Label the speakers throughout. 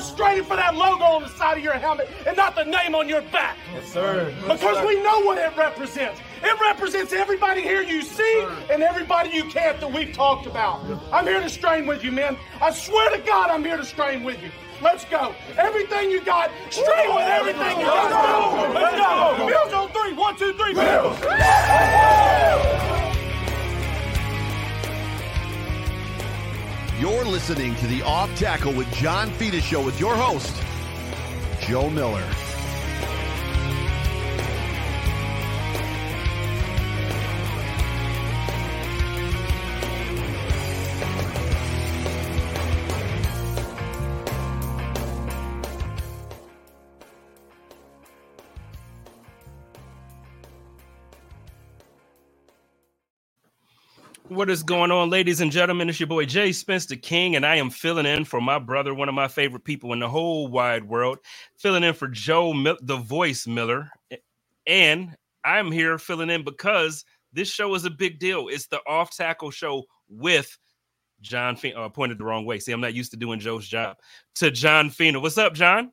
Speaker 1: I'm straining for that logo on the side of your helmet and not the name on your back.
Speaker 2: Yes, sir.
Speaker 1: Because we know what it represents. It represents everybody here you see and everybody you can't that we've talked about. I'm here to strain with you, man. I swear to God, I'm here to strain with you. Let's go. Everything you got, strain with everything you got. Let's go. Bills on three. One, two, three. Bills.
Speaker 3: You're listening to the Off Tackle with John Fina show with your host, Joe Miller.
Speaker 4: What is going on, ladies and gentlemen? It's your boy Jay Spence the King, and I am filling in for my brother, one of my favorite people in the whole wide world, filling in for Joe, Mil- the Voice Miller, and I'm here filling in because this show is a big deal. It's the Off Tackle Show with John. Fe- oh, uh, I pointed the wrong way. See, I'm not used to doing Joe's job. To John Fina. What's up, John?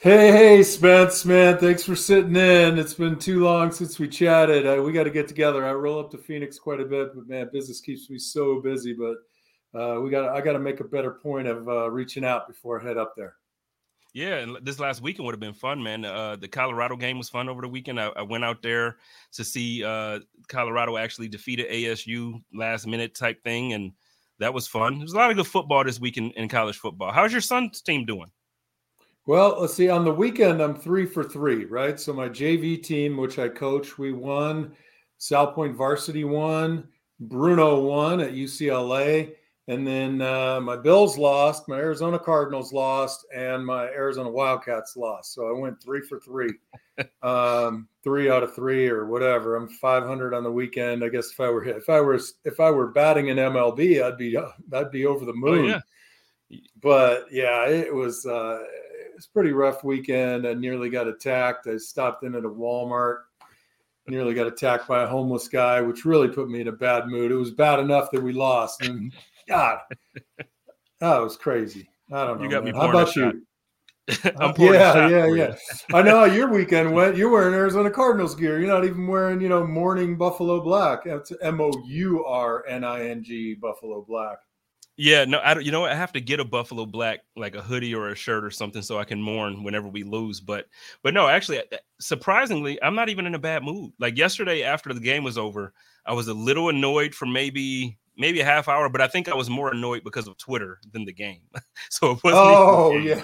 Speaker 2: Hey, hey, Spence, man. Thanks for sitting in. It's been too long since we chatted. Uh, we got to get together. I roll up to Phoenix quite a bit, but man, business keeps me so busy. But uh, we got I got to make a better point of uh, reaching out before I head up there.
Speaker 4: Yeah, and this last weekend would have been fun, man. Uh, the Colorado game was fun over the weekend. I, I went out there to see uh, Colorado actually defeated ASU last minute type thing, and that was fun. There's a lot of good football this week in, in college football. How's your son's team doing?
Speaker 2: Well, let's see. On the weekend, I'm three for three, right? So my JV team, which I coach, we won. South Point Varsity won. Bruno won at UCLA. And then uh, my Bills lost, my Arizona Cardinals lost, and my Arizona Wildcats lost. So I went three for three, um, three out of three or whatever. I'm 500 on the weekend. I guess if I were if I were if I were batting in MLB, I'd be uh, I'd be over the moon.
Speaker 4: Oh, yeah.
Speaker 2: But yeah, it was uh, it was a pretty rough weekend. I nearly got attacked. I stopped in at a Walmart nearly got attacked by a homeless guy, which really put me in a bad mood. It was bad enough that we lost. And God, that was crazy. I don't know.
Speaker 4: You got me.
Speaker 2: How about you?
Speaker 4: I'm
Speaker 2: yeah, yeah, yeah. I know how your weekend went. You're wearing Arizona Cardinals gear. You're not even wearing, you know, morning Buffalo Black. That's M O U R N I N G Buffalo Black.
Speaker 4: Yeah, no, I don't. You know what? I have to get a Buffalo Black, like a hoodie or a shirt or something, so I can mourn whenever we lose. But, but no, actually, uh, surprisingly, I'm not even in a bad mood. Like yesterday, after the game was over, I was a little annoyed for maybe maybe a half hour, but I think I was more annoyed because of Twitter than the game. so it wasn't.
Speaker 2: Oh yeah,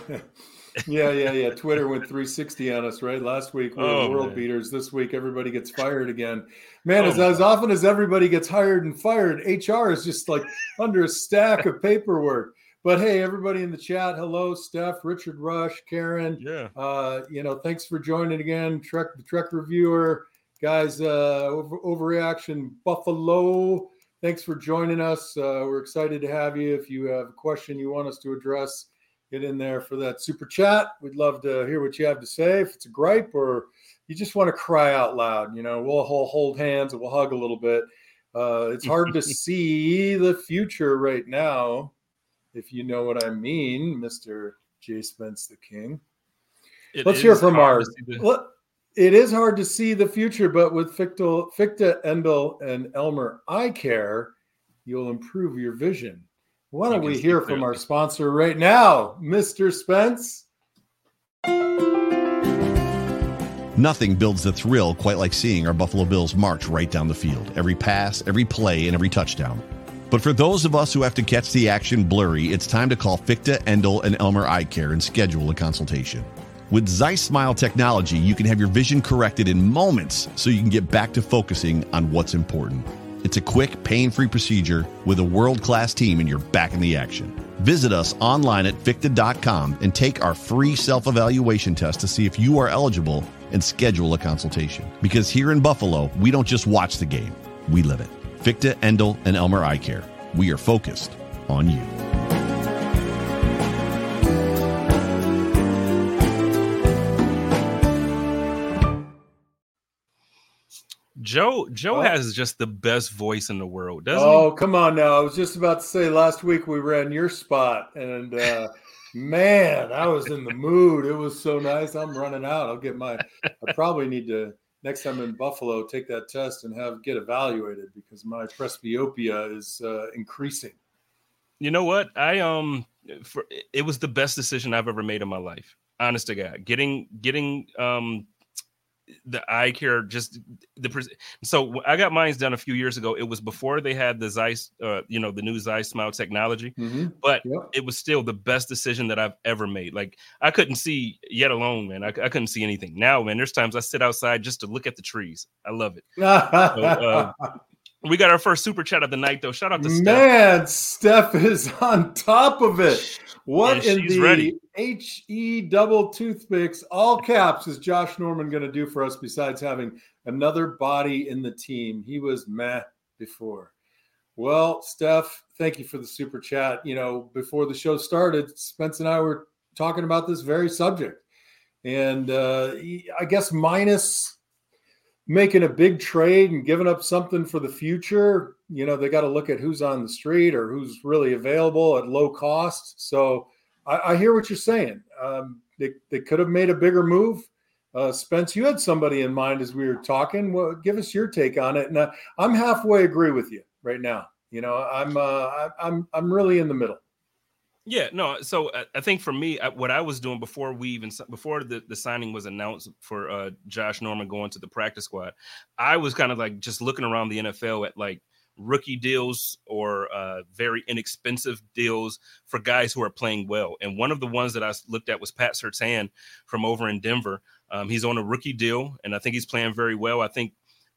Speaker 2: yeah, yeah, yeah. Twitter went 360 on us, right? Last week we were
Speaker 4: Oh,
Speaker 2: world
Speaker 4: man.
Speaker 2: beaters. This week everybody gets fired again. Man,
Speaker 4: Oh,
Speaker 2: as, as often as everybody gets hired and fired, HR is just like under a stack of paperwork. But hey, everybody in the chat, hello, Steph, Richard Rush, Karen.
Speaker 4: Yeah.
Speaker 2: Uh, you know, thanks for joining again, Trek the Trek reviewer, guys. Uh, over, overreaction Buffalo. Thanks for joining us. Uh, we're excited to have you. If you have a question you want us to address, get in there for that super chat. We'd love to hear what you have to say. If it's a gripe or you just want to cry out loud, you know, we'll hold, hands and we'll hug a little bit. Uh, it's hard to see the future right now, if you know what I mean, Mister J. Spence the King.
Speaker 4: It
Speaker 2: Let's hear from
Speaker 4: hard
Speaker 2: our.
Speaker 4: the-
Speaker 2: it is hard to see the future, but with Fichte, Fichte Endl, and Elmer Eye Care, you'll improve your vision. Why don't we hear from our sponsor right now, Mr. Spence?
Speaker 3: Nothing builds the thrill quite like seeing our Buffalo Bills march right down the field. Every pass, every play, and every touchdown. But for those of us who have to catch the action blurry, it's time to call Fichte, Endl, and Elmer Eye Care and schedule a consultation. With Zeiss Smile technology, you can have your vision corrected in moments so you can get back to focusing on what's important. It's a quick, pain free procedure with a world class team, and you're back in the action. Visit us online at Fichte.com and take our free self evaluation test to see if you are eligible and schedule a consultation. Because here in Buffalo, we don't just watch the game, we live it. Fichte, Endl, and Elmer Eye Care. We are focused on you.
Speaker 4: Joe Joe
Speaker 2: Oh.
Speaker 4: has just the best voice in the world, doesn't
Speaker 2: Oh, come on now. I was just about to say last week we ran your spot and uh man, I was in the mood. It was so nice. I'm running out. I'll get my I probably need to next time in Buffalo take that test and have get evaluated because my presbyopia is uh increasing.
Speaker 4: You know what? I um for it was the best decision I've ever made in my life. Honest to God. Getting getting um the eye care just the pres- so I got mine done a few years ago. It was before they had the Zeiss, uh, you know, the new Zeiss Smile technology,
Speaker 2: Mhm.
Speaker 4: but
Speaker 2: Yep.
Speaker 4: it was still the best decision that I've ever made. Like I couldn't see yet alone, man. I, I couldn't see anything. Now, man, there's times I sit outside just to look at the trees. I love it. uh, We got our first super chat of the night, though. Shout out to Steph.
Speaker 2: Man, Steph is on top of it. What
Speaker 4: Yeah,
Speaker 2: in the
Speaker 4: ready.
Speaker 2: H E double toothpicks, all caps, is Josh Norman going to do for us besides having another body in the team? He was meh before. Well, Steph, thank you for the super chat. You know, before the show started, Spence and I were talking about this very subject. And uh, I guess minus making a big trade and giving up something for the future, you know, they got to look at who's on the street or who's really available at low cost. So I, I hear what you're saying. Um, they, they could have made a bigger move. Uh, Spence, you had somebody in mind as we were talking. Well, give us your take on it. And uh, I'm halfway agree with you right now. You know, I'm uh, I, I'm I'm really in the middle.
Speaker 4: Yeah, no. So I, I think for me, I, what I was doing before we even before the, the signing was announced for uh, Josh Norman going to the practice squad, I was kind of like just looking around the NFL at like rookie deals or uh, very inexpensive deals for guys who are playing well. And one of the ones that I looked at was Pat Surtain from over in Denver. Um, he's on a rookie deal, and I think he's playing very well. I think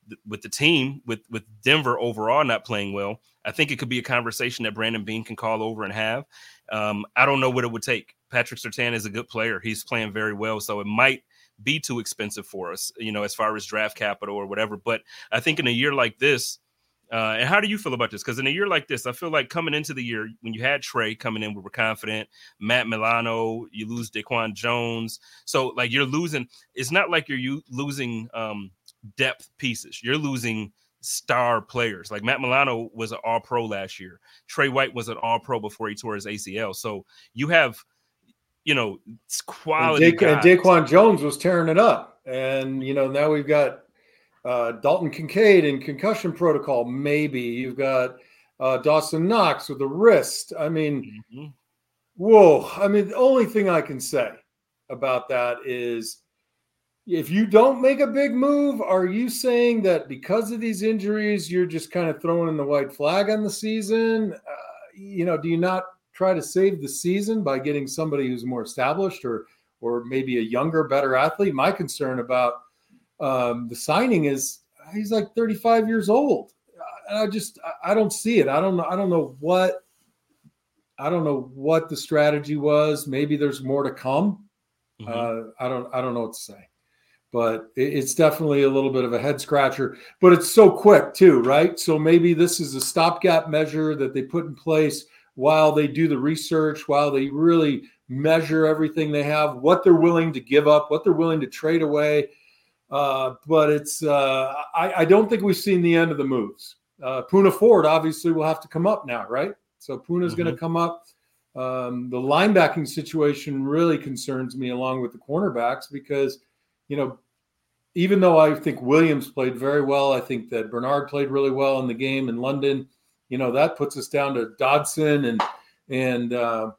Speaker 4: th- with the team, with with Denver overall not playing well, I think it could be a conversation that Brandon Beane can call over and have. Um, I don't know what it would take. Patrick Surtain is a good player. He's playing very well, so it might be too expensive for us, you know, as far as draft capital or whatever. But I think in a year like this, uh, and how do you feel about this? Because in a year like this, I feel like coming into the year, when you had Trey coming in, we were confident. Matt Milano, you lose Daquan Jones, so like you're losing. It's not like you're you losing um, depth pieces. You're losing star players. Like Matt Milano was an All Pro last year. Tre White was an All Pro before he tore his ACL. So you have, you know, it's
Speaker 2: And,
Speaker 4: quality.
Speaker 2: Da- and. Daquan Jones was tearing it up, and you know now we've got uh, Dalton Kincaid in concussion protocol. Maybe you've got uh, Dawson Knox with the wrist. I mean,
Speaker 4: Mhm.
Speaker 2: whoa! I mean, the only thing I can say about that is, if you don't make a big move, are you saying that because of these injuries, you're just kind of throwing in the white flag on the season? Uh, you know, do you not try to save the season by getting somebody who's more established or or maybe a younger, better athlete? My concern about um, the signing is he's like 35 years old. And I just I- don't see it. I don't know. I don't know what I don't know what the strategy was. Maybe there's more to come.
Speaker 4: Mhm.
Speaker 2: Uh, I don't I don't know what to say, but it's definitely a little bit of a head scratcher. But it's so quick too, right? So maybe this is a stopgap measure that they put in place while they do the research, while they really measure everything they have, what they're willing to give up, what they're willing to trade away. Uh, but it's uh, I, I don't think we've seen the end of the moves. Uh, Poona Ford obviously will have to come up now, right? So Poona's going to come up. Um, the linebacking situation really concerns me, along with the cornerbacks, because you know, even though I think Williams played very well, I think that Bernard played really well in the game in London. You know, that puts us down to Dodson and and uh,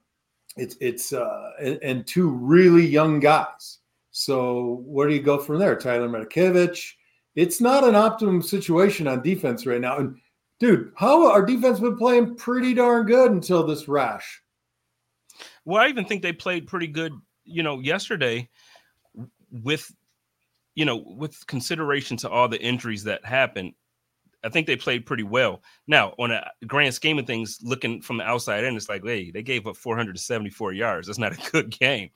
Speaker 2: it's it's uh, and, and two really young guys. So where do you go from there? Tyler Matakevich. It's not an optimum situation on defense right now. And dude, how our defense been playing pretty darn good until this rash.
Speaker 4: Well, I even think they played pretty good, you know, yesterday with you know, with consideration to all the injuries that happened. I think they played pretty well. Now, on a grand scheme of things, looking from the outside in, it's like, hey, they gave up 474 yards. That's not a good game.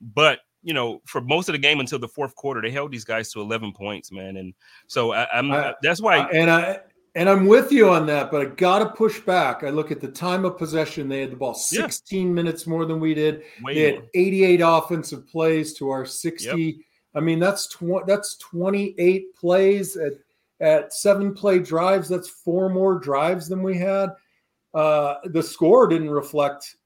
Speaker 4: But you know, for most of the game until the fourth quarter, they held these guys to 11 points, man. And so I, am that's why.
Speaker 2: and I and I'm with you on that, but I got to push back. I look at the time of possession; they had the ball 16 yeah. minutes more than we did. Way they more. had 88 offensive plays to our 60. Yep. I mean, that's tw- that's 28 plays at at seven play drives. That's four more drives than we had. Uh, the score didn't reflect,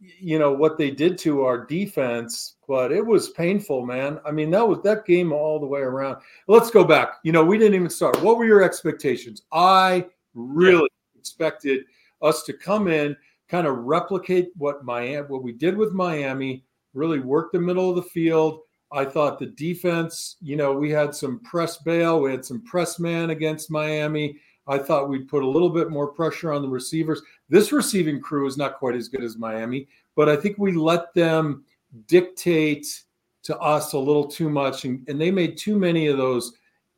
Speaker 2: you know, what they did to our defense, but it was painful, man. I mean, that was that game all the way around. Let's go back. You know, we didn't even start. What were your expectations? I really yeah. expected us to come in, kind of replicate what Miami, what we did with Miami, really work the middle of the field I thought the defense, you know, we had some press bail, we had some press man against Miami. I thought we'd put a little bit more pressure on the receivers. This receiving crew is not quite as good as Miami, but I think we let them dictate to us a little too much. And, and they made too many of those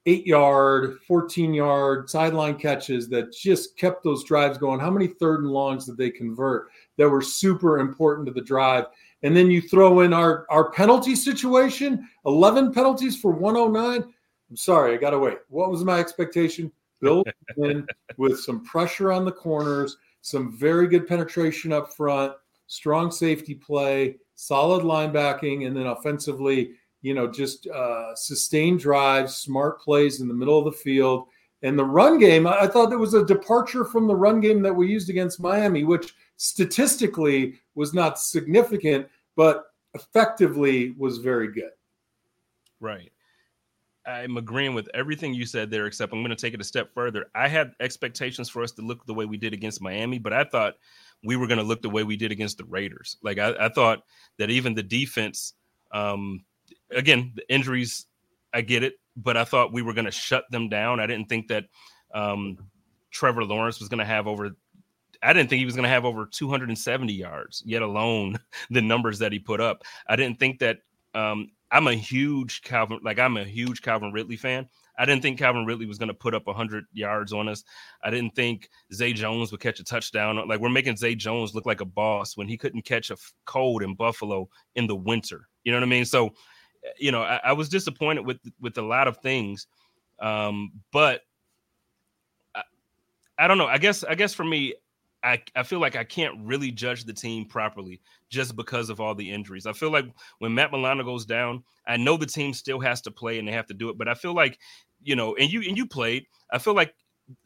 Speaker 2: eight yard, 14 yard sideline catches that just kept those drives going. How many third and longs did they convert that were super important to the drive? and then you throw in our our penalty situation 11 penalties for 109 i'm sorry i gotta wait what was my expectation bill in with some pressure on the corners some very good penetration up front strong safety play solid linebacking and then offensively you know just uh, sustained drives smart plays in the middle of the field and the run game i thought there was a departure from the run game that we used against miami which statistically was not significant, but effectively was very good.
Speaker 4: Right. I'm agreeing with everything you said there, except I'm going to take it a step further. I had expectations for us to look the way we did against Miami, but I thought we were going to look the way we did against the Raiders. Like I, I thought that even the defense, um, again, the injuries, I get it, but I thought we were going to shut them down. I didn't think that um, Trevor Lawrence was going to have over I didn't think he was going to have over 270 yards, yet alone the numbers that he put up. I didn't think that. Um, I'm a huge Calvin, like I'm a huge Calvin Ridley fan. I didn't think Calvin Ridley was going to put up 100 yards on us. I didn't think Zay Jones would catch a touchdown. Like we're making Zay Jones look like a boss when he couldn't catch a cold in Buffalo in the winter. You know what I mean? So, you know, I, I was disappointed with with a lot of things, um, but I, I don't know. I guess I guess for me, I, I feel like I can't really judge the team properly just because of all the injuries. I feel like when Matt Milano goes down, I know the team still has to play and they have to do it, but I feel like, you know, and you and you played, I feel like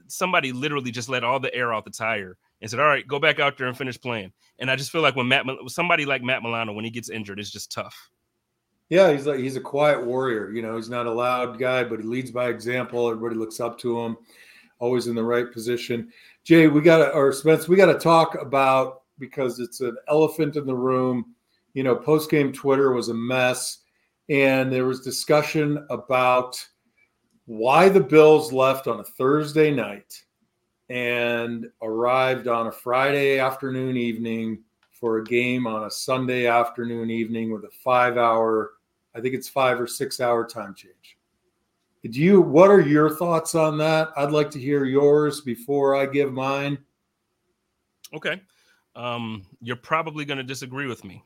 Speaker 4: somebody literally just let all the air out the tire and said, "All right, go back out there and finish playing." And I just feel like when Matt somebody like Matt Milano when he gets injured, it's just tough.
Speaker 2: Yeah, he's like he's a quiet warrior. You know, he's not a loud guy, but he leads by example. Everybody looks up to him. Always in the right position. Jay, we got to, or Spence, we got to talk about because it's an elephant in the room. You know, post game Twitter was a mess, and there was discussion about why the Bills left on a Thursday night and arrived on a Friday afternoon evening for a game on a Sunday afternoon evening with a five hour, I think it's five or six hour time change. Do you? What are your thoughts on that? I'd like to hear yours before I give mine.
Speaker 4: Okay, um, you're probably going to disagree with me,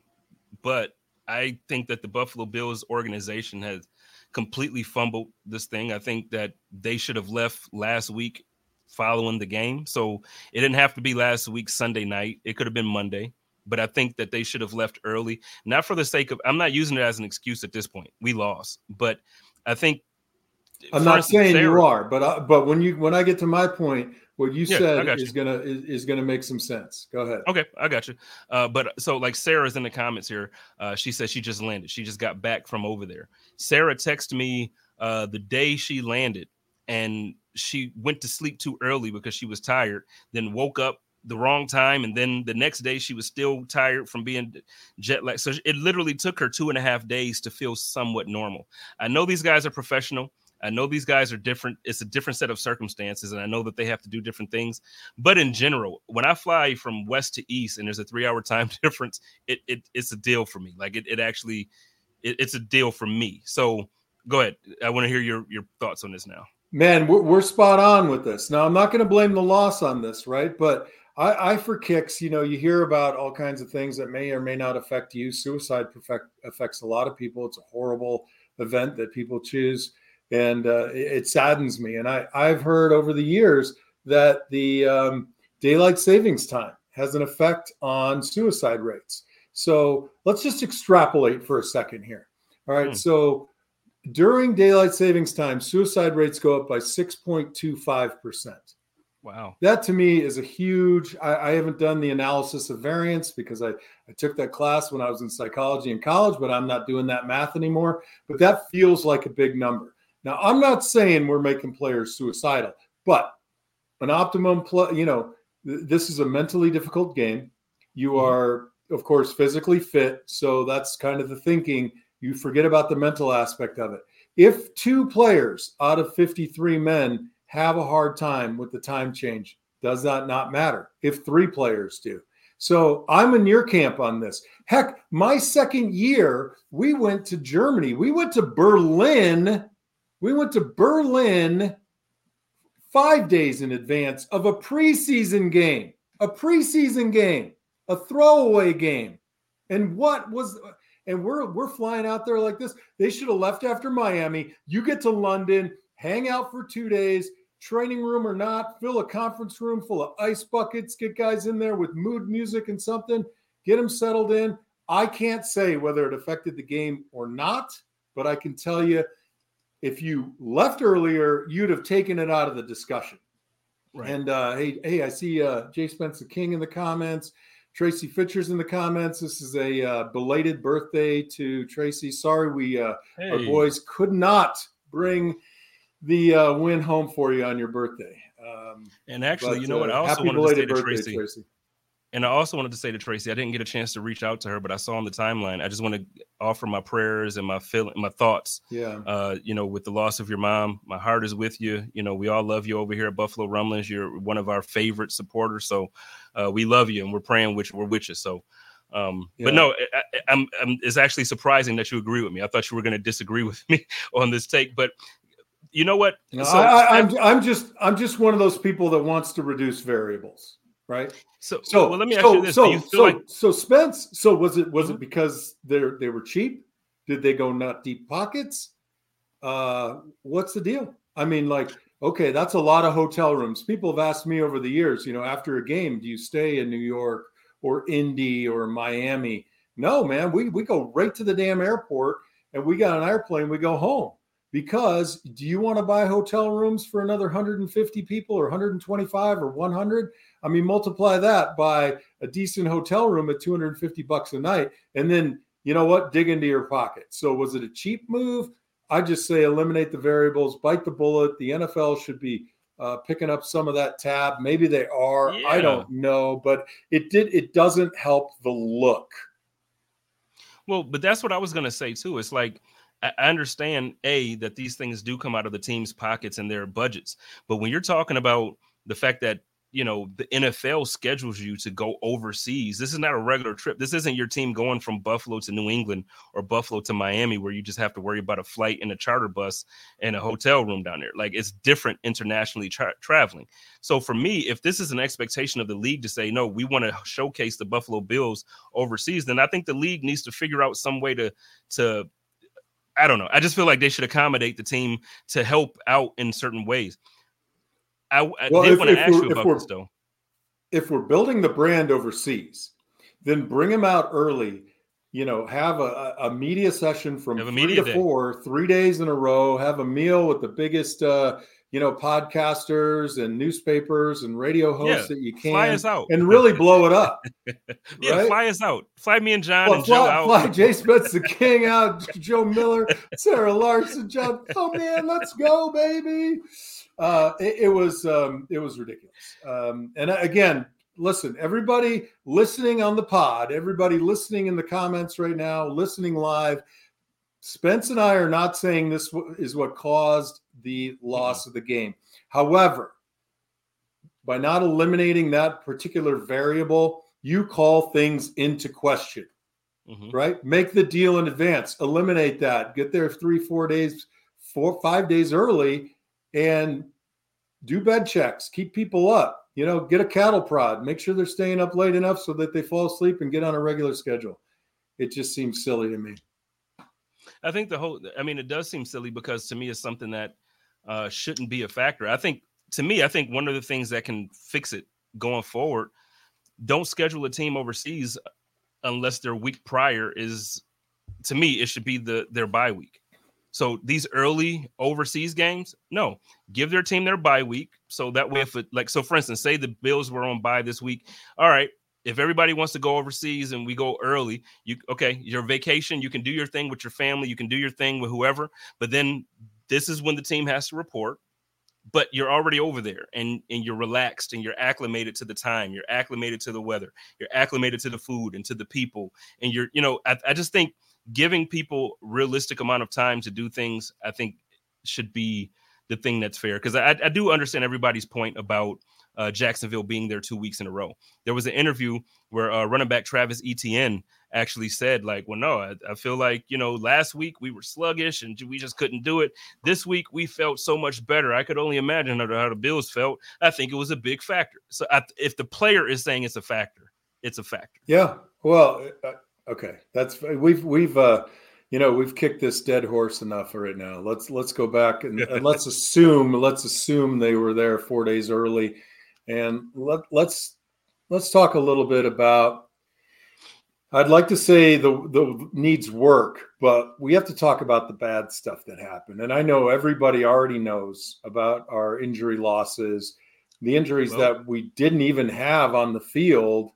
Speaker 4: but I think that the Buffalo Bills organization has completely fumbled this thing. I think that they should have left last week following the game. So it didn't have to be last week Sunday night. It could have been Monday. But I think that they should have left early, not for the sake of. I'm not using it as an excuse at this point. We lost, but I think
Speaker 2: I'm not instance, saying you are, but I, but when you when I get to my point, what you yeah, said is you. gonna is, is, gonna make some sense. Go ahead.
Speaker 4: Okay, I got you. Uh, but so like Sarah's in the comments here. Uh, she says she just landed. She just got back from over there. Sarah texted me uh, the day she landed, and she went to sleep too early because she was tired. Then woke up the wrong time, and then the next day she was still tired from being jet lag. So it literally took her two and a half days to feel somewhat normal. I know these guys are professional I know these guys are different. It's a different set of circumstances, and I know that they have to do different things. But in general, when I fly from west to east and there's a three hour time difference, it, it it's a deal for me. Like it, it actually it, it's a deal for me. So go ahead. I want to hear your your thoughts on this now.
Speaker 2: Man, we're, we're spot on with this. Now, I'm not going to blame the loss on this, right? But I, I, for kicks, you know, you hear about all kinds of things that may or may not affect you. Suicide perfect, affects a lot of people. It's a horrible event that people choose, and uh, it, saddens me. And I, I've heard over the years that the um, daylight savings time has an effect on suicide rates. So let's just extrapolate for a second here. All right. Hmm. So during daylight savings time, suicide rates go up by 6.25%.
Speaker 4: Wow.
Speaker 2: That to me is a huge. I, I, haven't done the analysis of variance because I, I took that class when I was in psychology in college, but I'm not doing that math anymore. But that feels like a big number. Now, I'm not saying we're making players suicidal, but an optimum play, you know, th- this is a mentally difficult game. You mm-hmm. are, of course, physically fit. So that's kind of the thinking you forget about the mental aspect of it. If two players out of 53 men have a hard time with the time change, does that not matter? If three players do. So I'm in your camp on this. Heck, my second year, we went to Germany. We went to Berlin. We went to Berlin five days in advance of a preseason game, a preseason game, a throwaway game. And what was and we're we're flying out there like this. They should have left after Miami. You get to London, hang out for two days, training room or not, fill a conference room full of ice buckets, get guys in there with mood music and something, get them settled in. I can't say whether it affected the game or not, but I can tell you if you left earlier, you'd have taken it out of the discussion. Right. And uh, hey, hey, I see uh, Jay Spence the King in the comments. Tracy Fitcher's in the comments. This is a uh, belated birthday to Tracy. Sorry, we uh, hey. our boys could not bring the uh, win home for you on your birthday. Um,
Speaker 4: and actually, but, you know what? I uh, also wanted to say to Tracy, Tracy, And I also wanted to say to Tracy, I didn't get a chance to reach out to her, but I saw on the timeline. I just want to offer my prayers and my feeling, my thoughts.
Speaker 2: Yeah.
Speaker 4: Uh, you know, with the loss of your mom, my heart is with you. You know, we all love you over here at Buffalo Rumblings. You're one of our favorite supporters. So uh, we love you and we're praying with you. We're with you. So, um, yeah. but no, I, I'm, I'm, it's actually surprising that you agree with me. I thought you were going to disagree with me on this take, but you know what?
Speaker 2: No, so, I, am I'm, I'm just, I'm just one of those people that wants to reduce variables. Right.
Speaker 4: So, so well, let me ask
Speaker 2: so,
Speaker 4: you this.
Speaker 2: So,
Speaker 4: you
Speaker 2: so,
Speaker 4: like-
Speaker 2: so Spence, so was it, was mm-hmm. it because they're, they were cheap? Did they go not deep pockets? Uh, what's the deal? I mean, like, Okay, that's a lot of hotel rooms. People have asked me over the years, you know, after a game, do you stay in New York or Indy or Miami? No, man, we we go right to the damn airport and we got an airplane, we go home. Because do you want to buy hotel rooms for another 150 people or 125 or 100? I mean, multiply that by a decent hotel room at 250 bucks a night and then you know what? Dig into your pocket. So was it a cheap move? I just say eliminate the variables, bite the bullet. The NFL should be uh, picking up some of that tab. Maybe they are. Yeah. I don't know, but it did. It doesn't help the look.
Speaker 4: Well, but that's what I was going to say too. It's like I understand a that these things do come out of the team's pockets and their budgets, but when you're talking about the fact that you know the NFL schedules you to go overseas. This is not a regular trip. This isn't your team going from Buffalo to New England or Buffalo to Miami where you just have to worry about a flight and a charter bus and a hotel room down there. Like it's different internationally tra- traveling. So for me, if this is an expectation of the league to say no, we want to showcase the Buffalo Bills overseas, then I think the league needs to figure out some way to to I don't know. I just feel like they should accommodate the team to help out in certain ways. I, I well, did want to ask you about this though.
Speaker 2: If we're building the brand overseas, then bring them out early. You know, have a, a media session from three media to day. four, three days in a row. Have a meal with the biggest, uh, you know, podcasters and newspapers and radio hosts yeah, that you can.
Speaker 4: Fly us out
Speaker 2: and really blow it up.
Speaker 4: yeah, right? fly us out. Fly me and John well, and
Speaker 2: fly,
Speaker 4: Joe out.
Speaker 2: Fly Jay Spence, the King out. Joe Miller, Sarah Larson, John. Oh man, let's go, baby. Uh, it, it, was um, it was ridiculous. Um, and again, listen, everybody listening on the pod, everybody listening in the comments right now, listening live. Spence and I are not saying this is what caused the loss mm-hmm. of the game. However, by not eliminating that particular variable, you call things into question. Mm-hmm. Right? Make the deal in advance. Eliminate that. Get there three, four days, four, five days early, and do bed checks. Keep people up. You know, get a cattle prod. Make sure they're staying up late enough so that they fall asleep and get on a regular schedule. It just seems silly to me.
Speaker 4: I think the whole. I mean, it does seem silly because to me, it's something that uh, shouldn't be a factor. I think to me, I think one of the things that can fix it going forward, don't schedule a team overseas unless their week prior is to me, it should be the their bye week. So these early overseas games, no, give their team their bye week. So that way, if it like, so for instance, say the Bills were on bye this week. All right, if everybody wants to go overseas and we go early, you okay, your vacation, you can do your thing with your family, you can do your thing with whoever, but then this is when the team has to report but you're already over there and and you're relaxed and you're acclimated to the time. You're acclimated to the weather. You're acclimated to the food and to the people. And you're you know i, I just think giving people realistic amount of time to do things i think should be the thing that's fair. Because I, I do understand everybody's point about uh, Jacksonville being there two weeks in a row. There was an interview where uh, running back Travis Etienne actually said like well no I, I, feel like you know last week we were sluggish and we just couldn't do it. This week we felt so much better. I could only imagine how, how the bills felt. I think it was a big factor. So I, if the player is saying it's a factor it's a factor.
Speaker 2: Yeah. Well uh, okay. That's we've we've uh you know we've kicked this dead horse enough right now. Let's let's go back and, and let's assume let's assume they were there four days early. And let, let's let's talk a little bit about I'd like to say the the needs work, but we have to talk about the bad stuff that happened. And I know everybody already knows about our injury losses, the injuries well, that we didn't even have on the field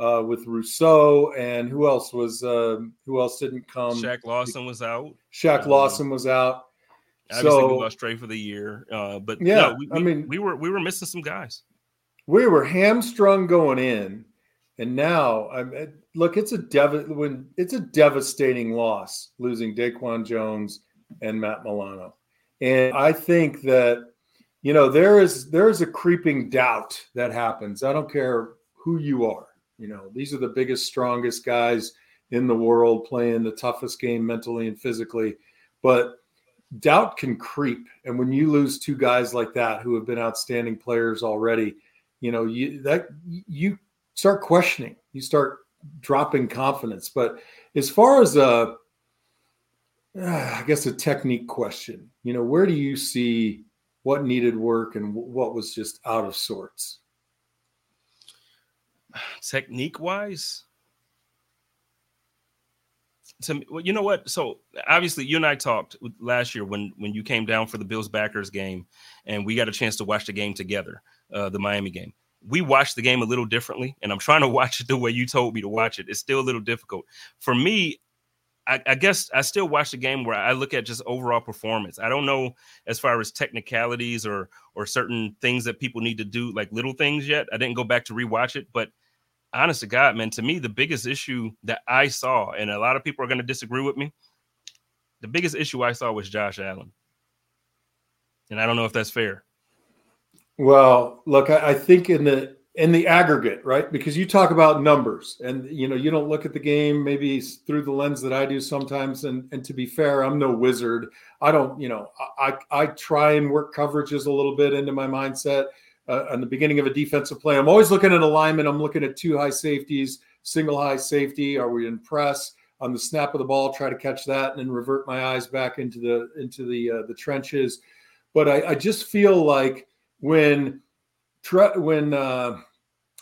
Speaker 2: uh, with Rousseau and who else was uh, who else didn't come?
Speaker 4: Shaq Lawson was out.
Speaker 2: Shaq um, Lawson was out.
Speaker 4: Obviously, so, we lost Trey for the year, uh, but yeah, no, we, we, I mean, we were we were missing some guys.
Speaker 2: We were hamstrung going in and now I'm look, it's a dev- when it's a devastating loss losing Daquan Jones and Matt Milano. And I think that you know there is there is a creeping doubt that happens. I don't care who you are. You know, these are the biggest, strongest guys in the world playing the toughest game mentally and physically. But doubt can creep. And when you lose two guys like that who have been outstanding players already, you know, you that you start questioning. You start dropping confidence. But as far as a, I guess a technique question, you know, where do you see what needed work and what was just out of sorts?
Speaker 4: Technique wise, to me, well, you know what? So obviously, you and I talked last year when when you came down for the Bills backers game, and we got a chance to watch the game together, uh, the Miami game we watch the game a little differently, and I'm trying to watch it the way you told me to watch it. It's still a little difficult for me. I, I, guess I still watch the game where I look at just overall performance. I don't know as far as technicalities or or certain things that people need to do, like little things yet. I didn't go back to rewatch it, but honest to God, man, to me the biggest issue that I saw, and a lot of people are going to disagree with me, the biggest issue I saw was Josh Allen, and I don't know if that's fair.
Speaker 2: Well, look, I, I think in the in the aggregate, right? Because you talk about numbers, and you know you don't look at the game maybe through the lens that I do sometimes. And and to be fair, I'm no wizard. I don't, you know, I I try and work coverages a little bit into my mindset. Uh, on the beginning of a defensive play, I'm always looking at alignment. I'm looking at two high safeties, single high safety. Are we in press? on the snap of the ball, try to catch that, and then revert my eyes back into the into the uh, the trenches. But I, I, just feel like when when uh,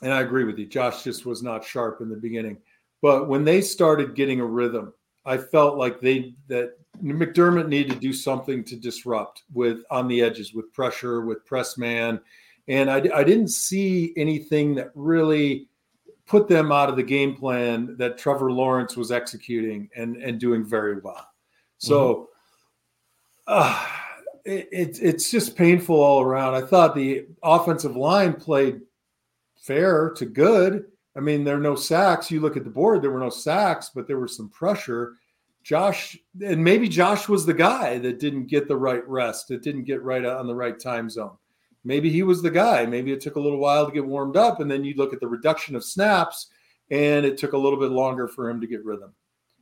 Speaker 2: and I agree with you, Josh just was not sharp in the beginning, but when they started getting a rhythm, I felt like they that McDermott needed to do something to disrupt with on the edges with pressure with press man, and I, I didn't see anything that really put them out of the game plan that Trevor Lawrence was executing and and doing very well. So. Mm-hmm. Uh, it, it's just painful all around. I thought the offensive line played fair to good. I mean, there are no sacks. You look at the board, there were no sacks, but there was some pressure. Josh, and maybe Josh was the guy that didn't get the right rest, that didn't get right on the right time zone. Maybe he was the guy. Maybe it took a little while to get warmed up, and then you look at the reduction of snaps, and it took a little bit longer for him to get rhythm.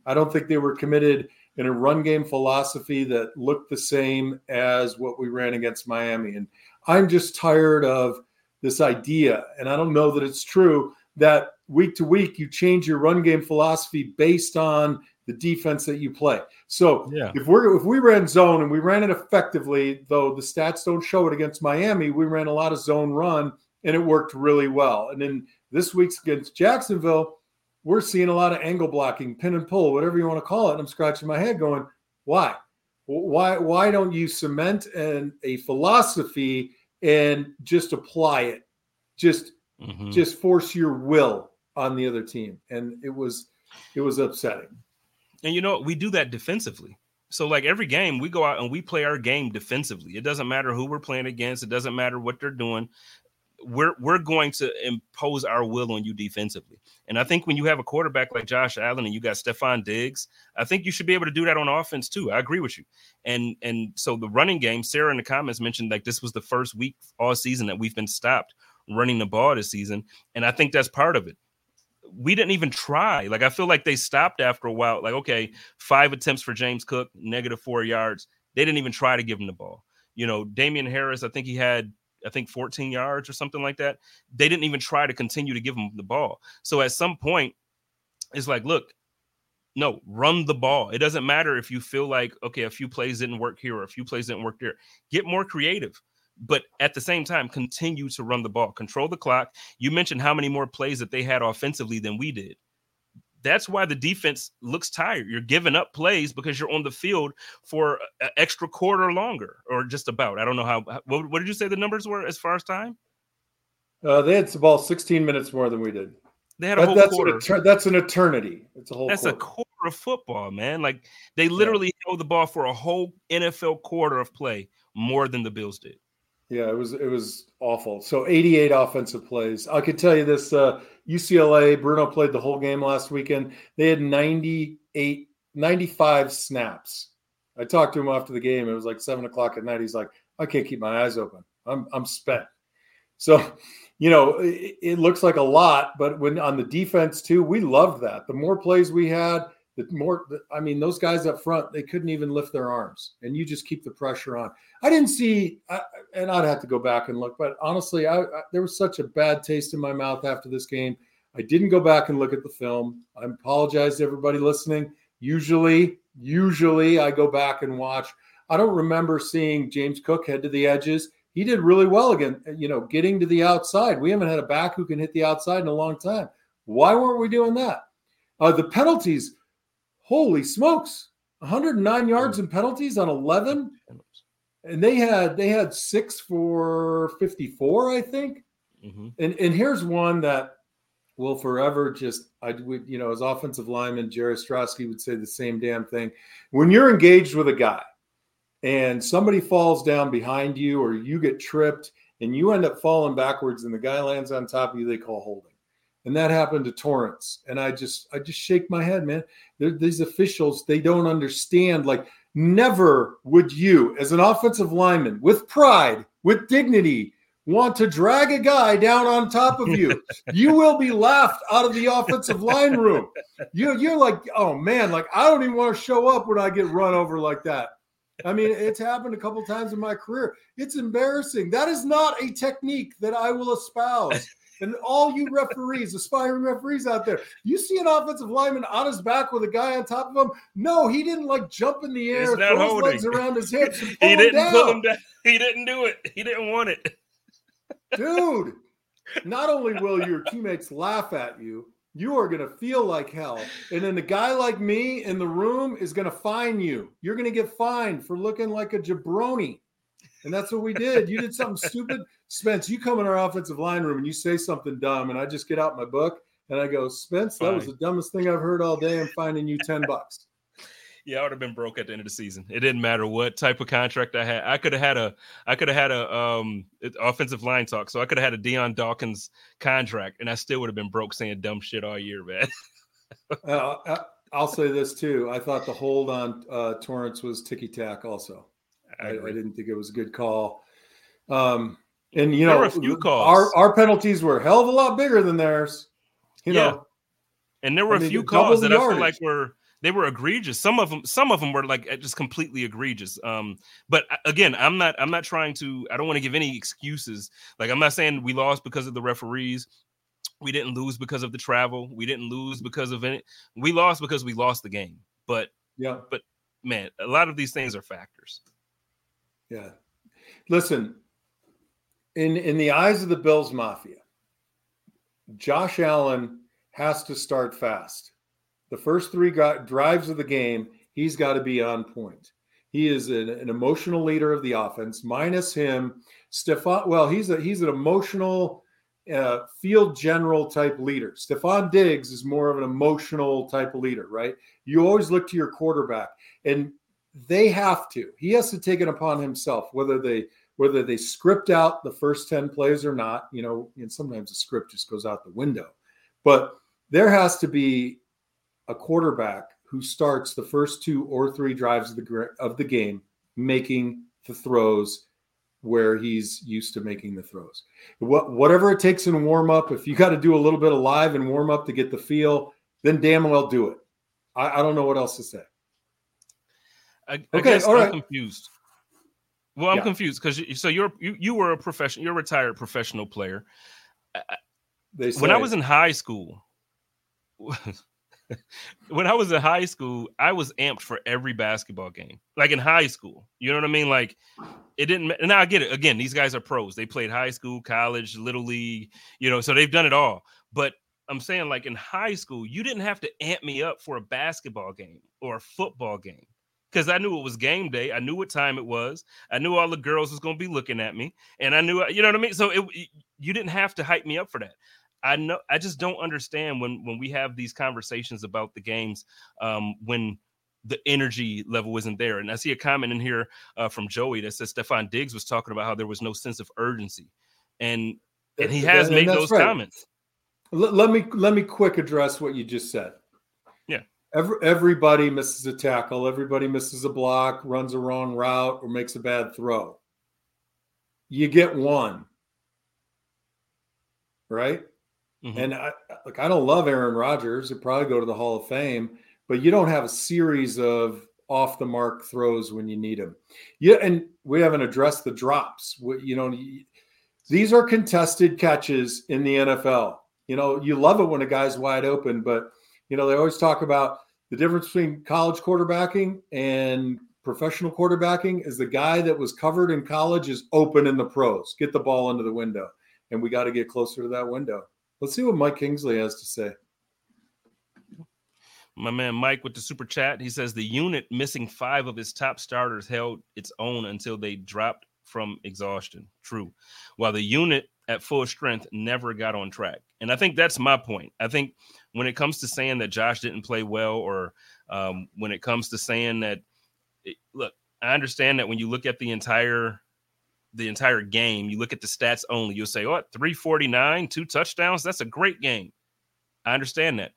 Speaker 2: I don't think they were committed in a run game philosophy that looked the same as what we ran against Miami. And I'm just tired of this idea, and I don't know that it's true, that week to week you change your run game philosophy based on the defense that you play. So yeah. if we're if we ran zone and we ran it effectively, though the stats don't show it against Miami, we ran a lot of zone run and it worked really well. And then this week's against Jacksonville, we're seeing a lot of angle blocking, pin and pull, whatever you want to call it. And I'm scratching my head going, why? Why why don't you cement and a philosophy and just apply it? Just mm-hmm. just force your will on the other team. And it was it was upsetting.
Speaker 4: And you know, we do that defensively. So like every game, we go out and we play our game defensively. It doesn't matter who we're playing against. It doesn't matter what they're doing. We're we're going to impose our will on you defensively. And I think when you have a quarterback like Josh Allen and you got Stefon Diggs, I think you should be able to do that on offense too. I agree with you. And and so the running game, Sarah in the comments mentioned like this was the first week all season that we've been stopped running the ball this season. And I think that's part of it we didn't even try. Like I feel like they stopped after a while. Like okay, five attempts for James Cook, negative four yards. They didn't even try to give him the ball. You know, Damien Harris, I think he had I think 14 yards or something like that. They didn't even try to continue to give him the ball. So at some point, it's like, look, no, run the ball. It doesn't matter if you feel like, okay, a few plays didn't work here or a few plays didn't work there. Get more creative but at the same time continue to run the ball, control the clock. You mentioned how many more plays that they had offensively than we did. That's why the defense looks tired. You're giving up plays because you're on the field for an extra quarter longer, or just about. I don't know how. What, what did you say the numbers were as far as time?
Speaker 2: Uh, they had the ball 16 minutes more than we did.
Speaker 4: They had a that, whole
Speaker 2: that's
Speaker 4: quarter.
Speaker 2: An, that's an eternity. It's a whole.
Speaker 4: That's
Speaker 2: quarter.
Speaker 4: a quarter of football, man. Like they literally yeah. held the ball for a whole NFL quarter of play more than the Bills did.
Speaker 2: Yeah, it was it was awful. So 88 offensive plays. I could tell you this: uh, UCLA Bruno played the whole game last weekend. They had 98, 95 snaps. I talked to him after the game. It was like seven o'clock at night. He's like, I can't keep my eyes open. I'm I'm spent. So, you know, it, it looks like a lot, but when on the defense too, we loved that. The more plays we had, the more i mean those guys up front they couldn't even lift their arms and you just keep the pressure on. I didn't see and i'd have to go back and look but honestly I, I, there was such a bad taste in my mouth after this game. I didn't go back and look at the film. I apologize to everybody listening. Usually usually i go back and watch. I don't remember seeing james cook head to the edges. He did really well again you know getting to the outside. We haven't had a back who can hit the outside in a long time. Why weren't we doing that? Uh, the penalties holy smokes. 109 yards and penalties on 11 and they had they had six for 54 i think. Mm-hmm. and and here's one that will forever just i would you know as offensive lineman jerry Ostroski would say the same damn thing. When you're engaged with a guy and somebody falls down behind you or you get tripped and you end up falling backwards and the guy lands on top of you they call holding and that happened to Torrence. And I just, I just shake my head, man. They're, these officials, they don't understand. Like, never would you, as an offensive lineman, with pride, with dignity, want to drag a guy down on top of you. you will be laughed out of the offensive line room. You, you're like, oh man, like I don't even want to show up when I get run over like that. I mean, it's happened a couple times in my career. It's embarrassing. That is not a technique that I will espouse. And all you referees, aspiring referees out there, you see an offensive lineman on his back with a guy on top of him. No, he didn't like jump in the air, throw holding. his legs around his hips. he
Speaker 4: didn't
Speaker 2: him
Speaker 4: pull him down. He didn't do it. He didn't want it.
Speaker 2: Dude, not only will your teammates laugh at you, you are going to feel like hell. And then the guy like me in the room is going to fine you. You're going to get fined for looking like a jabroni. And that's what we did. You did something stupid. Spence, you come in our offensive line room and you say something dumb, and I just get out my book and I go, Spence, that Fine. was the dumbest thing I've heard all day. I'm finding you 10 bucks.
Speaker 4: Yeah, I would have been broke at the end of the season. It didn't matter what type of contract I had. I could have had a, I could have had a um offensive line talk. So I could have had a Dion Dawkins contract, and I still would have been broke saying dumb shit all year, man.
Speaker 2: uh, I'll say this too. I thought the hold on uh, Torrence was ticky tack. Also, I, I, I, didn't think it was a good call. Um, and you know, our our penalties were a hell of a lot bigger than theirs. You yeah. know,
Speaker 4: and there were I mean, a few calls that I feel like were they were egregious. Some of them, some of them were like just completely egregious. Um, but uh, again, I'm not, I'm not trying to. I don't want to give any excuses. Like I'm not saying we lost because of the referees. We didn't lose because of the travel. We didn't lose because of it. We lost because we lost the game. But
Speaker 2: yeah,
Speaker 4: but man, a lot of these things are factors.
Speaker 2: Yeah. Listen, in in the eyes of the Bills Mafia, Josh Allen has to start fast. The first three got, drives of the game, he's got to be on point. He is an, an, emotional leader of the offense. Minus him, Stefon. Well, he's a he's an emotional uh, field general type leader. Stefon Diggs is more of an emotional type of leader, right? You always look to your quarterback, and they have to. He has to take it upon himself, whether they whether they script out the first 10 plays or not, you know, and sometimes the script just goes out the window. But there has to be a quarterback who starts the first two or three drives of the of the game making the throws where he's used to making the throws. What, whatever it takes in warm up, if you got to do a little bit of live and warm up to get the feel, then damn well do it. I, I don't know what else to say.
Speaker 4: I, I okay, all I'm right. confused. Well, I'm yeah. confused because you, so you're you, you were a professional, you're a retired professional player. when I was in high school, when I was in high school, I was amped for every basketball game. Like in high school, you know what I mean? Like it didn't. And now I get it. Again, these guys are pros. They played high school, college, little league. You know, so they've done it all. But I'm saying, like in high school, you didn't have to amp me up for a basketball game or a football game because I knew it was game day. I knew what time it was. I knew all the girls was going to be looking at me, and I knew, you know what I mean. So it, you didn't have to hype me up for that. I know I just don't understand when when we have these conversations about the games um, when the energy level isn't there. And I see a comment in here uh, from Joey that says Stefon Diggs was talking about how there was no sense of urgency, and and he has and made those right. comments.
Speaker 2: Let, let me let me quick address what you just said. Every, everybody misses a tackle. Everybody misses a block, runs a wrong route, or makes a bad throw. You get one, right? Mm-hmm. And I like I don't love Aaron Rodgers. He'd probably go to the Hall of Fame, but you don't have a series of off the mark throws when you need them. Yeah, and we haven't addressed the drops. You know, these are contested catches in the NFL. You know, you love it when a guy's wide open, but you know they always talk about the difference between college quarterbacking and professional quarterbacking is the guy that was covered in college is open in the pros. Get the ball into the window, and we got to get closer to that window. Let's see what Mike Kingsley has to say.
Speaker 4: My man Mike with the super chat. He says the unit missing five of its top starters held its own until they dropped from exhaustion. True. While the unit at full strength never got on track. And I think that's my point. I think when it comes to saying that Josh didn't play well, or um, when it comes to saying that, it, look, I understand that when you look at the entire the entire game, you look at the stats only, you'll say, oh, 349, two touchdowns. That's a great game. I understand that.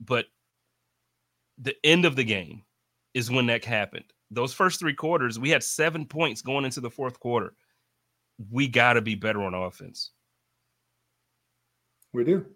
Speaker 4: But the end of the game is when that happened. Those first three quarters, we had seven points going into the fourth quarter. We got to be better on offense.
Speaker 2: We do.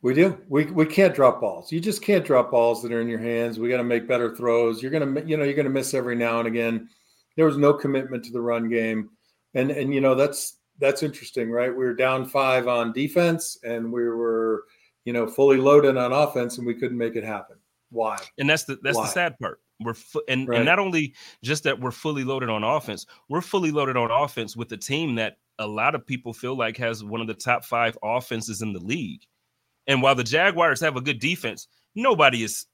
Speaker 2: We do. We we can't drop balls. You just can't drop balls that are in your hands. We got to make better throws. You're gonna, you know, you're gonna miss every now and again there was no commitment to the run game, and and you know that's that's interesting, right? We were down five on defense, and we were you know fully loaded on offense, and we couldn't make it happen. Why?
Speaker 4: And that's the that's Why? the sad part. We're fu- and right. and not only just that we're fully loaded on offense, we're fully loaded on offense with a team that a lot of people feel like has one of the top five offenses in the league. And while the Jaguars have a good defense, nobody is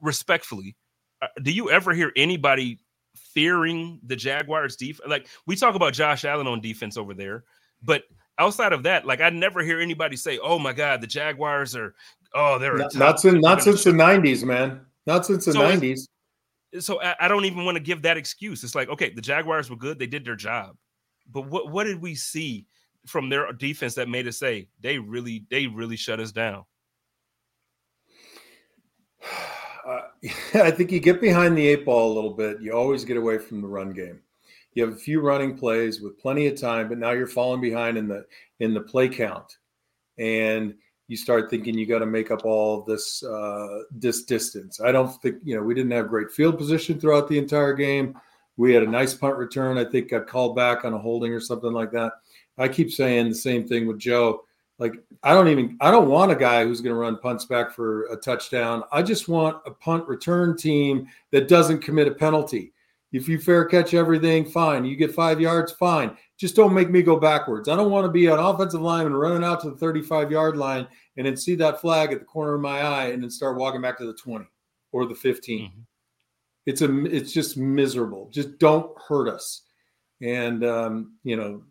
Speaker 4: respectfully. Uh, do you ever hear anybody fearing the Jaguars defense. Like we talk about Josh Allen on defense over there, but outside of that, like I never hear anybody say, "Oh my God, the Jaguars are oh they're
Speaker 2: not, not since not since the '90s, man. Not since the so '90s."
Speaker 4: So I, I don't even want to give that excuse. It's like, okay, the Jaguars were good; they did their job, but what what did we see from their defense that made us say they really they really shut us down?
Speaker 2: I think you get behind the eight ball a little bit. You always get away from the run game. You have a few running plays with plenty of time, but now you're falling behind in the in the play count, and you start thinking you got to make up all this uh, this distance. I don't think you know we didn't have great field position throughout the entire game. We had a nice punt return. I think got called back on a holding or something like that. I keep saying the same thing with Joe. Like I don't even I don't want a guy who's going to run punts back for a touchdown. I just want a punt return team that doesn't commit a penalty. If you fair catch everything, fine. You get five yards, fine. Just don't make me go backwards. I don't want to be an offensive lineman running out to the 35 yard line and then see that flag at the corner of my eye and then start walking back to the 20 or the 15. Mm-hmm. It's a it's just miserable. Just don't hurt us. And um, you know,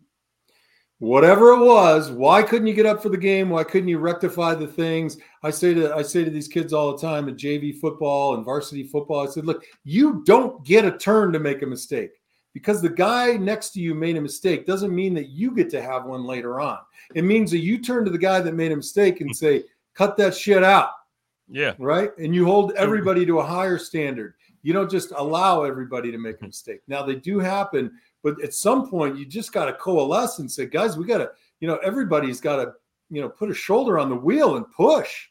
Speaker 2: whatever it was, why couldn't you get up for the game? Why couldn't you rectify the things? I say to I say to these kids all the time at JV football and varsity football, I said, look, you don't get a turn to make a mistake. Because the guy next to you made a mistake doesn't mean that you get to have one later on. It means that you turn to the guy that made a mistake and say, cut that shit out.
Speaker 4: Yeah.
Speaker 2: Right. And you hold everybody to a higher standard. You don't just allow everybody to make a hmm. mistake. Now, they do happen, but at some point, you just got to coalesce and say, guys, we got to, you know, everybody's got to, you know, put a shoulder on the wheel and push.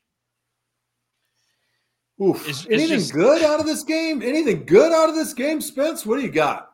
Speaker 2: Oof. It's, it's Anything just... good out of this game? Anything good out of this game, Spence? What do you got?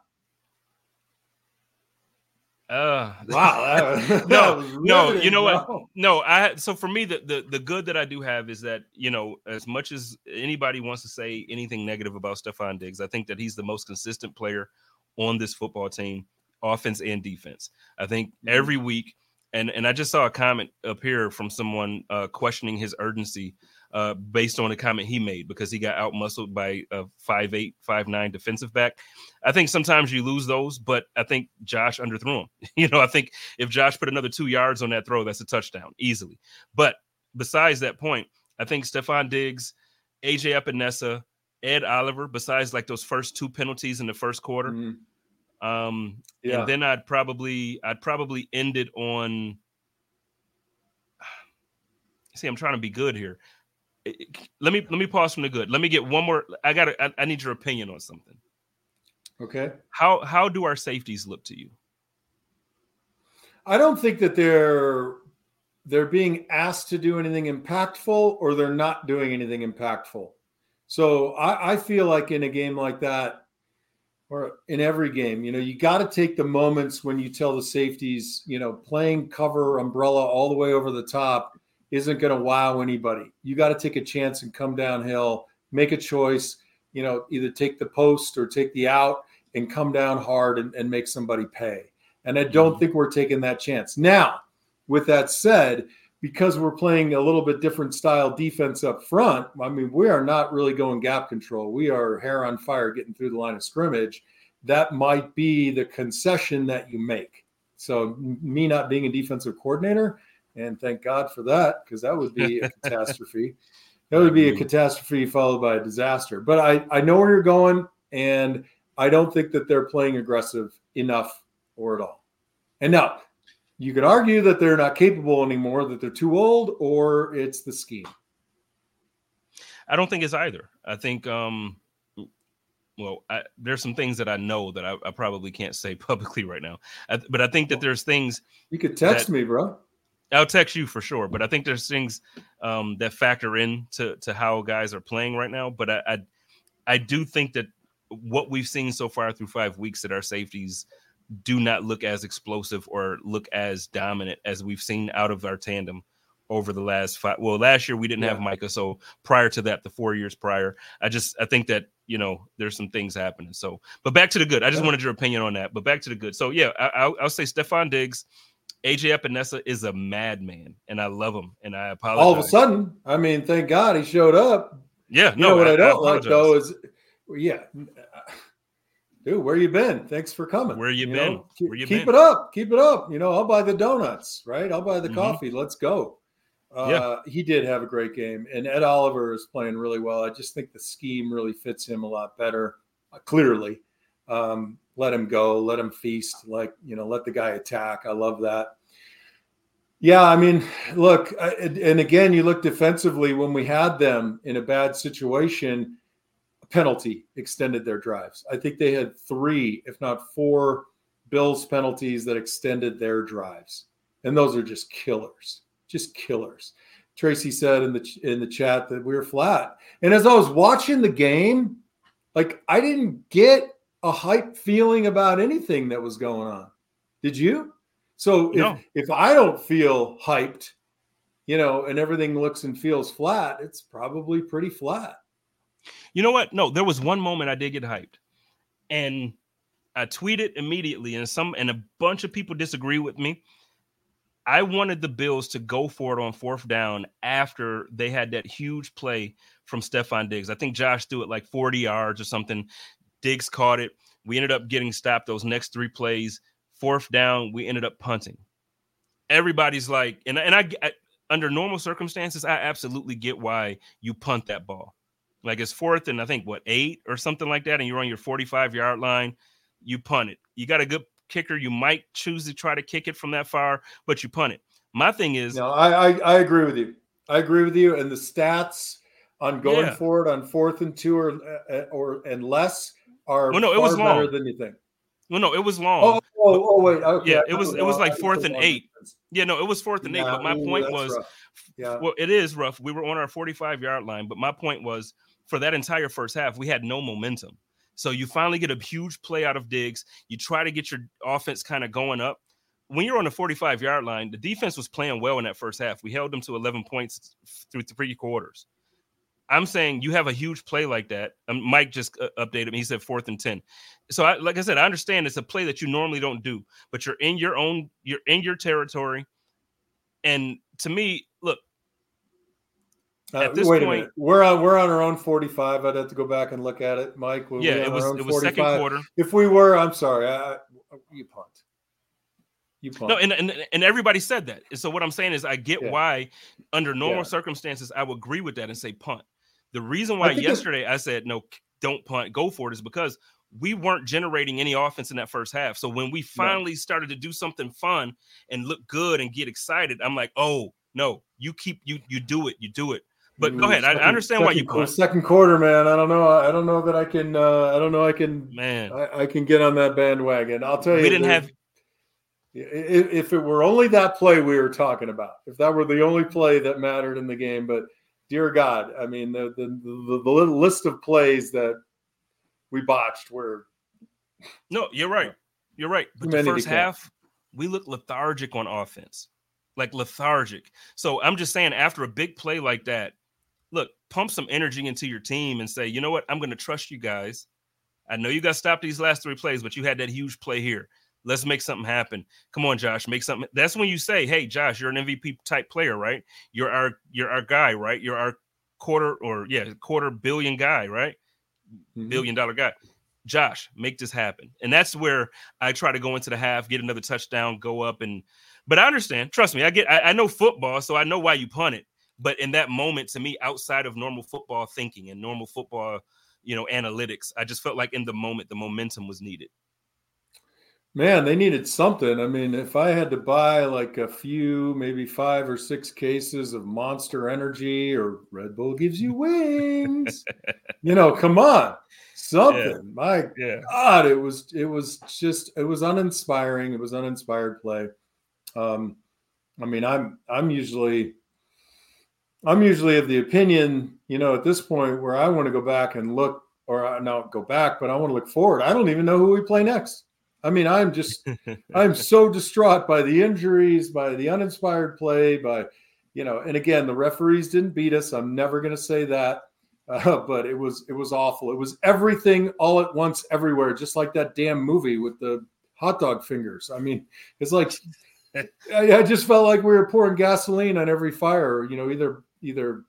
Speaker 4: Uh wow. no, no, you know what? No, I so for me the, the the good that I do have is that, you know, as much as anybody wants to say anything negative about Stefon Diggs, I think that he's the most consistent player on this football team, offense and defense. I think mm-hmm. every week, and and I just saw a comment up here from someone uh, questioning his urgency uh, based on a comment he made because he got out muscled by a five eight, five nine defensive back. I think sometimes you lose those, but I think Josh underthrew him. you know, I think if Josh put another two yards on that throw, that's a touchdown easily. But besides that point, I think Stefon Diggs, AJ Epenesa, Ed Oliver, besides like those first two penalties in the first quarter. Mm-hmm. Um, yeah. and then I'd probably I'd probably end it on see, I'm trying to be good here. Let me let me pause from the good. Let me get one more. I got. I, I need your opinion on something.
Speaker 2: Okay.
Speaker 4: How how do our safeties look to you?
Speaker 2: I don't think that they're they're being asked to do anything impactful or they're not doing anything impactful. So I, I feel like in a game like that, or in every game, you know, you got to take the moments when you tell the safeties, you know, playing cover umbrella all the way over the top isn't going to wow anybody. You got to take a chance and come downhill, make a choice, you know, either take the post or take the out and come down hard and, and make somebody pay. And I don't mm-hmm. think we're taking that chance. Now, with that said, because we're playing a little bit different style defense up front, I mean, we are not really going gap control. We are hair on fire getting through the line of scrimmage. That might be the concession that you make. So, me not being a defensive coordinator, and thank God for that, because that would be a catastrophe. That would be a catastrophe followed by a disaster. But I, I know where you're going, and I don't think that they're playing aggressive enough or at all. And now, you could argue that they're not capable anymore, that they're too old, or it's the scheme.
Speaker 4: I don't think it's either. I think, um, well, I, there's some things that I know that I, I probably can't say publicly right now, I, but I think that there's things.
Speaker 2: You could text that, me, bro.
Speaker 4: I'll text you for sure, but I think there's things um, that factor in to, to how guys are playing right now. But I, I, I do think that what we've seen so far through five weeks that our safeties do not look as explosive or look as dominant as we've seen out of our tandem over the last five. Well, last year we didn't yeah. have Micah, so prior to that, the four years prior, I just I think that you know there's some things happening. So, but back to the good. I just yeah. wanted your opinion on that. But back to the good. So yeah, I, will I'll say Stefon Diggs AJ Epenesa is a madman, and I love him, and I apologize.
Speaker 2: All of a sudden, I mean, thank God he showed up.
Speaker 4: Yeah,
Speaker 2: you no, know what I, I don't I like though is, yeah, dude, where you been? Thanks for coming.
Speaker 4: Where you, you been?
Speaker 2: Know, keep,
Speaker 4: where you
Speaker 2: keep
Speaker 4: been?
Speaker 2: it up, keep it up. You know, I'll buy the donuts, right? I'll buy the mm-hmm. coffee. Let's go. Uh, yeah. he did have a great game, and Ed Oliver is playing really well. I just think the scheme really fits him a lot better. Uh, clearly, um, let him go, let him feast, like you know, let the guy attack. I love that. Yeah, I mean, look, and again, you look defensively when we had them in a bad situation. penalty extended their drives. I think they had three, if not four, Bills penalties that extended their drives, and those are just killers, just killers. Tracy said in the in the chat that we were flat, and as I was watching the game, like I didn't get a hype feeling about anything that was going on. Did you? So if no. if I don't feel hyped, you know, and everything looks and feels flat, it's probably pretty flat.
Speaker 4: You know what? No, there was one moment I did get hyped. And I tweeted immediately, and some and a bunch of people disagree with me. I wanted the Bills to go for it on fourth down after they had that huge play from Stefon Diggs. I think Josh threw it like 40 yards or something. Diggs caught it. We ended up getting stopped those next three plays. Fourth down, we ended up punting. Everybody's like, and, and I, I under normal circumstances, I absolutely get why you punt that ball. Like it's fourth and I think what eight or something like that, and you're on your 45 yard line, you punt it. You got a good kicker, you might choose to try to kick it from that far, but you punt it. My thing is,
Speaker 2: no, I I, I agree with you. I agree with you, and the stats on going yeah. forward on fourth and two or uh, or and less are well, no, it was better long. than you think.
Speaker 4: Well, no, it was long.
Speaker 2: Oh, oh, oh, oh wait. Okay.
Speaker 4: Yeah, it was it was like fourth and eight. Yeah, no, it was fourth and eight. But my point was, rough. yeah, well, it is rough. We were on our 45 yard line, but my point was for that entire first half, we had no momentum. So you finally get a huge play out of Diggs. You try to get your offense kind of going up. When you're on the 45 yard line, the defense was playing well in that first half. We held them to 11 points through three quarters. I'm saying you have a huge play like that. Um, Mike just uh, updated me. He said fourth and 10. So, I, like I said, I understand it's a play that you normally don't do, but you're in your own, you're in your territory. And to me, look,
Speaker 2: uh, at this wait point, a minute. We're on we're on our own 45. I'd have to go back and look at it, Mike.
Speaker 4: yeah, it was it was 45? second quarter.
Speaker 2: If we were, I'm sorry, I, you punt.
Speaker 4: You punt. No, and, and and everybody said that. so what I'm saying is, I get yeah. why, under normal yeah. circumstances, I would agree with that and say punt. The reason why I yesterday I said no, don't punt, go for it, is because we weren't generating any offense in that first half. So when we finally started to do something fun and look good and get excited, I'm like, oh no, you keep you you do it, you do it. But go ahead. Second, I, understand
Speaker 2: second,
Speaker 4: why you punt.
Speaker 2: Second quarter, man. I don't know. I don't know that I can. Uh, I don't know. I can.
Speaker 4: Man,
Speaker 2: I, I can get on that bandwagon. I'll tell you.
Speaker 4: We didn't have.
Speaker 2: If it were only that play we were talking about, if that were the only play that mattered in the game, but dear God, I mean the the the, the list of plays that we botched were.
Speaker 4: No, you're right. You're right. But the first half, we looked lethargic on offense, like lethargic. So I'm just saying, after a big play like that, look, pump some energy into your team and say, you know what, I'm going to trust you guys. I know you got stopped these last three plays, but you had that huge play here. Let's make something happen. Come on, Josh, make something. That's when you say, "Hey, Josh, you're an MVP type player, right? You're our you're our guy, right? You're our quarter or yeah, quarter billion guy, right? Mm-hmm. Billion dollar guy." Josh, make this happen. And that's where I try to go into the half, get another touchdown, go up and but I understand. Trust me, I get I, I know football, so I know why you punt it. But in that moment, to me, outside of normal football thinking and normal football, you know, analytics, I just felt like in the moment the momentum was needed.
Speaker 2: Man, they needed something. I mean, if I had to buy like a few, maybe five or six cases of Monster Energy or Red Bull gives you wings, you know, come on, something. Yeah. My yeah. God, it was it was just it was uninspiring. It was uninspired play. Um, I mean, I'm I'm usually I'm usually of the opinion, you know, at this point where I want to go back and look, or not go back, but I want to look forward. I don't even know who we play next. I mean, I'm just, I'm so distraught by the injuries, by the uninspired play, by, you know, and again, the referees didn't beat us. I'm never going to say that, uh, but it was, it was awful. It was everything all at once, everywhere, just like that damn movie with the hot dog fingers. I mean, it's like, I, I just felt like we were pouring gasoline on every fire. You know, either, either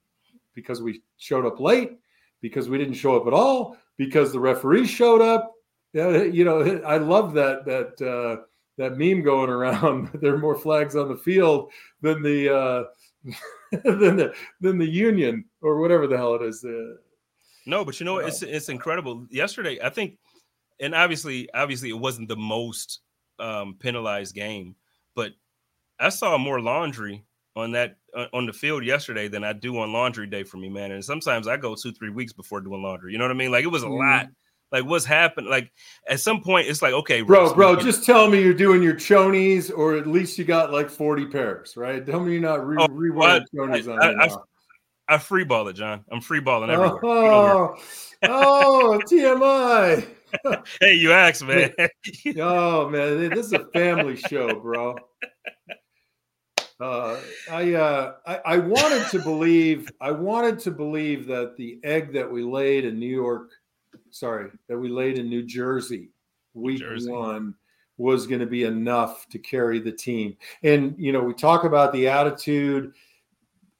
Speaker 2: because we showed up late, because we didn't show up at all, because the referees showed up yeah, you know, I love that that uh, that meme going around. there are more flags on the field than the uh, than the than the union or whatever the hell it is. Uh,
Speaker 4: no, but you know, it's it's incredible. Yesterday, I think, and obviously, obviously, it wasn't the most um, penalized game, but I saw more laundry on that uh, on the field yesterday than I do on laundry day for me, man. And sometimes I go two, three weeks before doing laundry. You know what I mean? Like it was a mm. lot. Like what's happened? Like at some point, it's like okay,
Speaker 2: bro, bro, just tell me you're doing your chonies, or at least you got like 40 pairs, right? Tell me you're not re- oh, rewiring chonies on I, I,
Speaker 4: I, free ball it, John. I'm free balling everywhere.
Speaker 2: Oh, oh TMI.
Speaker 4: hey, you asked, man.
Speaker 2: oh man, this is a family show, bro. Uh, I, uh, I I wanted to believe I wanted to believe that the egg that we laid in New York, sorry, that we laid in New Jersey, week Jersey. one, was going to be enough to carry the team. And you know, we talk about the attitude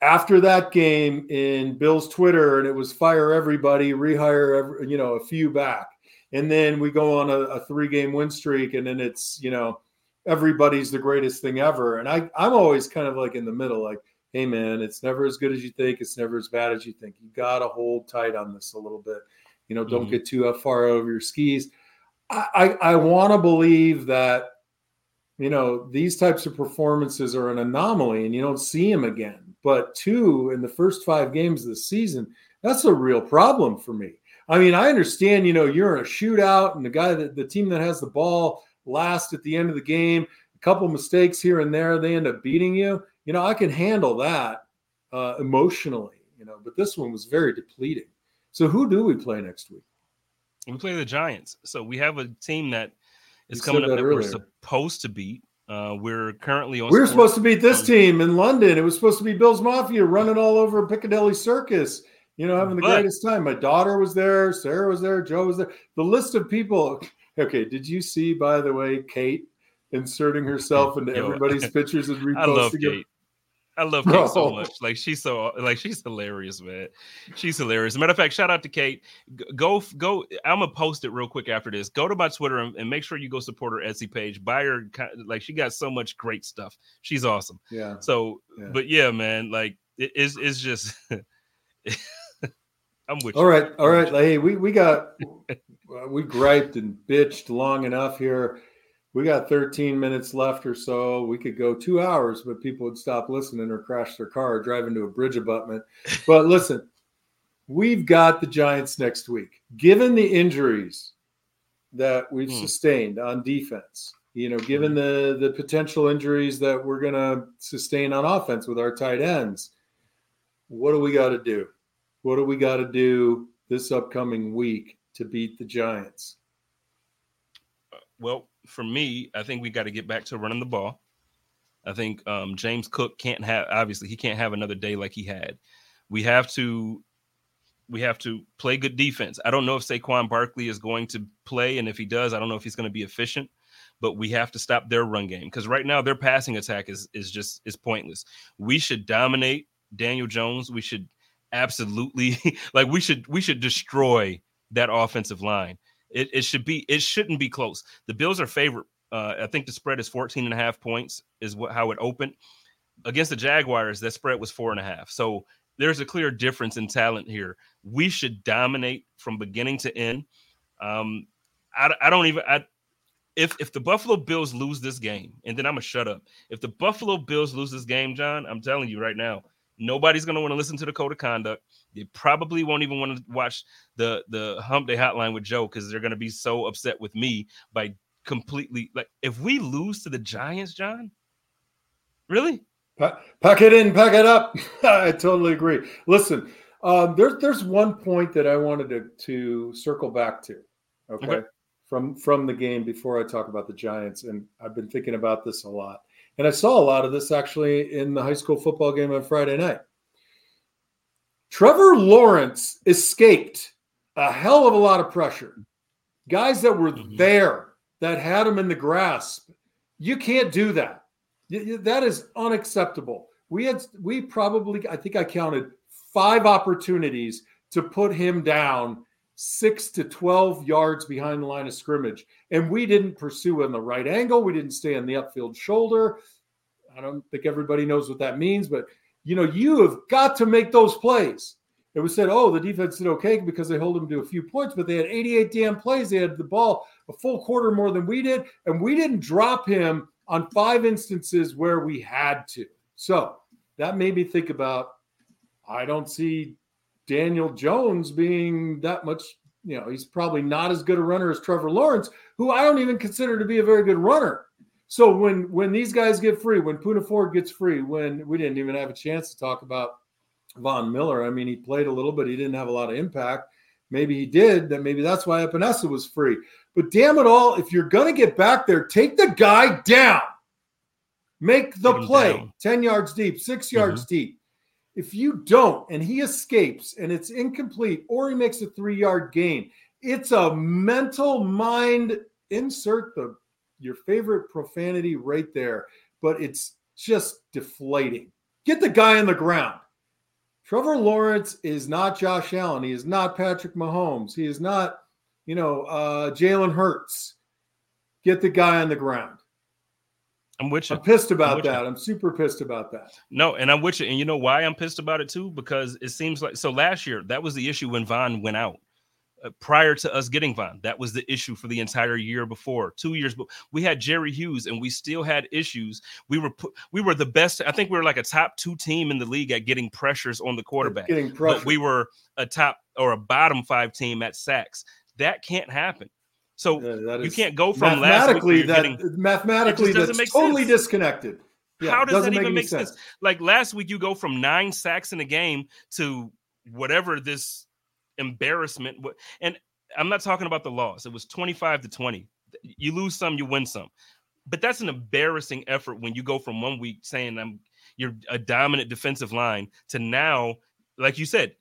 Speaker 2: after that game in Bill's Twitter, and it was fire everybody, rehire every, you know a few back, and then we go on a, a three game win streak, and then it's you know everybody's the greatest thing ever. And I, I'm always kind of like in the middle, like, hey man, it's never as good as you think. It's never as bad as you think. You got to hold tight on this a little bit. You know, don't mm-hmm. get too far over your skis. I, I, I want to believe that, you know, these types of performances are an anomaly and you don't see them again. But two in the first five games of the season, that's a real problem for me. I mean, I understand, you know, you're in a shootout and the guy that the team that has the ball last at the end of the game, a couple mistakes here and there, they end up beating you. You know, I can handle that uh, emotionally, you know, but this one was very depleting. So who do we play next week?
Speaker 4: We play the Giants. So we have a team that is you coming up that, that we're supposed to beat. Uh, we're currently on.
Speaker 2: We are supposed to beat this team in London. It was supposed to be Bill's Mafia running all over Piccadilly Circus. You know, having the but, greatest time. My daughter was there. Sarah was there. Joe was there. The list of people. Okay, did you see, by the way, Kate inserting herself into everybody's pictures and reposting? I
Speaker 4: love Kate. I love Kate so much. Like she's so like she's hilarious, man. She's hilarious. matter of fact, shout out to Kate. Go go. I'm gonna post it real quick after this. Go to my Twitter and, and make sure you go support her Etsy page. Buy her like she got so much great stuff. She's awesome.
Speaker 2: Yeah.
Speaker 4: So, yeah. but yeah, man, like it is. It's just. I'm with
Speaker 2: all you. right, all right. Hey, we we got we griped and bitched long enough here. We got 13 minutes left or so. We could go two hours, but people would stop listening or crash their car or drive into a bridge abutment. But listen, we've got the Giants next week. Given the injuries that we've hmm. sustained on defense, you know, given the the potential injuries that we're going to sustain on offense with our tight ends, what do we got to do? What do we got to do this upcoming week to beat the Giants?
Speaker 4: Well, for me, I think we got to get back to running the ball. I think um, James Cook can't have obviously he can't have another day like he had. We have to we have to play good defense. I don't know if Saquon Barkley is going to play, and if he does, I don't know if he's going to be efficient. But we have to stop their run game because right now their passing attack is is just is pointless. We should dominate Daniel Jones. We should absolutely like we should we should destroy that offensive line. It, it should be it shouldn't be close. The Bills are favorite. Uh, I think the spread is 14 and a half points is what how it opened. Against the Jaguars, that spread was four and a half. So there's a clear difference in talent here. We should dominate from beginning to end. Um, I, I don't even I, if if the Buffalo Bills lose this game, and then I'm gonna shut up. If the Buffalo Bills lose this game, John, I'm telling you right now, Nobody's going to want to listen to the code of conduct. They probably won't even want to watch the the Hump Day Hotline with Joe because they're going to be so upset with me by completely like if we lose to the Giants, John. Really?
Speaker 2: Pack, pack it in, pack it up. I totally agree. Listen, um, there's there's one point that I wanted to to circle back to. Okay? okay. From from the game before I talk about the Giants, and I've been thinking about this a lot. And I saw a lot of this actually in the high school football game on Friday night. Trevor Lawrence escaped a hell of a lot of pressure. Guys that were mm-hmm. there that had him in the grasp. You can't do that. That is unacceptable. We had we probably I think I counted five opportunities to put him down six to 12 yards behind the line of scrimmage. And we didn't pursue in the right angle. We didn't stay on the upfield shoulder. I don't think everybody knows what that means, but you know, you have got to make those plays. It was said, oh, the defense did okay because they hold them to a few points, but they had 88 damn plays. They had the ball a full quarter more than we did, and we didn't drop him on five instances where we had to. So that made me think about I don't see Daniel Jones being that much, you know, he's probably not as good a runner as Trevor Lawrence, who I don't even consider to be a very good runner. So when when these guys get free, when Poona Ford gets free, when we didn't even have a chance to talk about Von Miller. I mean, he played a little, but he didn't have a lot of impact. Maybe he did. That maybe that's why Epenesa was free. But damn it all, if you're gonna get back there, take the guy down. Make the play down. 10 yards deep, 6 yards mm-hmm. deep. If you don't, and he escapes and it's incomplete, or he makes a three yard gain, it's a mental mind insert the your favorite profanity right there, but it's just deflating. Get the guy on the ground. Trevor Lawrence is not Josh Allen. He is not Patrick Mahomes. He is not, you know, uh, Jalen Hurts. Get the guy on the ground.
Speaker 4: I'm with you.
Speaker 2: I'm pissed about I'm that. You. I'm super pissed about that.
Speaker 4: No, and I'm with you. And you know why I'm pissed about it too? Because it seems like so last year that was the issue when Von went out. Uh, prior to us getting Von, that was the issue for the entire year before. Two years, but we had Jerry Hughes, and we still had issues. We were we were the best. I think we were like a top two team in the league at getting pressures on the quarterback.
Speaker 2: Getting pressure.
Speaker 4: But we were a top or a bottom five team at sacks. That can't happen. So uh, you can't go from
Speaker 2: mathematically that getting, mathematically that's totally sense. disconnected.
Speaker 4: Yeah, How does that even make sense? sense? Like last week, you go from nine sacks in a game to whatever this embarrassment. And I'm not talking about the loss. It was 25 to 20. You lose some, you win some. But that's an embarrassing effort when you go from one week saying I'm you're a dominant defensive line to now, like you said,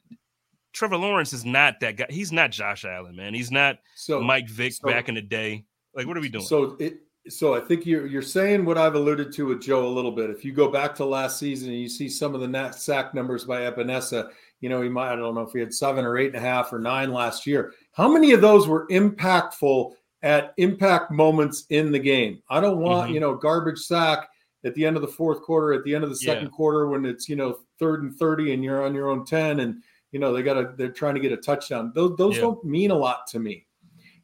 Speaker 4: Trevor Lawrence is not that guy. He's not Josh Allen, man. He's not so, Mike Vick so, back in the day. Like, what are we doing?
Speaker 2: So it so I think you're you're saying what I've alluded to with Joe a little bit. If you go back to last season and you see some of the net sack numbers by Epenesa, you know, he might I don't know if he had seven or eight and a half or nine last year. How many of those were impactful at impact moments in the game? I don't want, mm-hmm. you know, garbage sack at the end of the fourth quarter, at the end of the second yeah. quarter when it's, you know, third and 30 and you're on your own 10 and you know, they got to, they're trying to get a touchdown. Those, those yeah. don't mean a lot to me.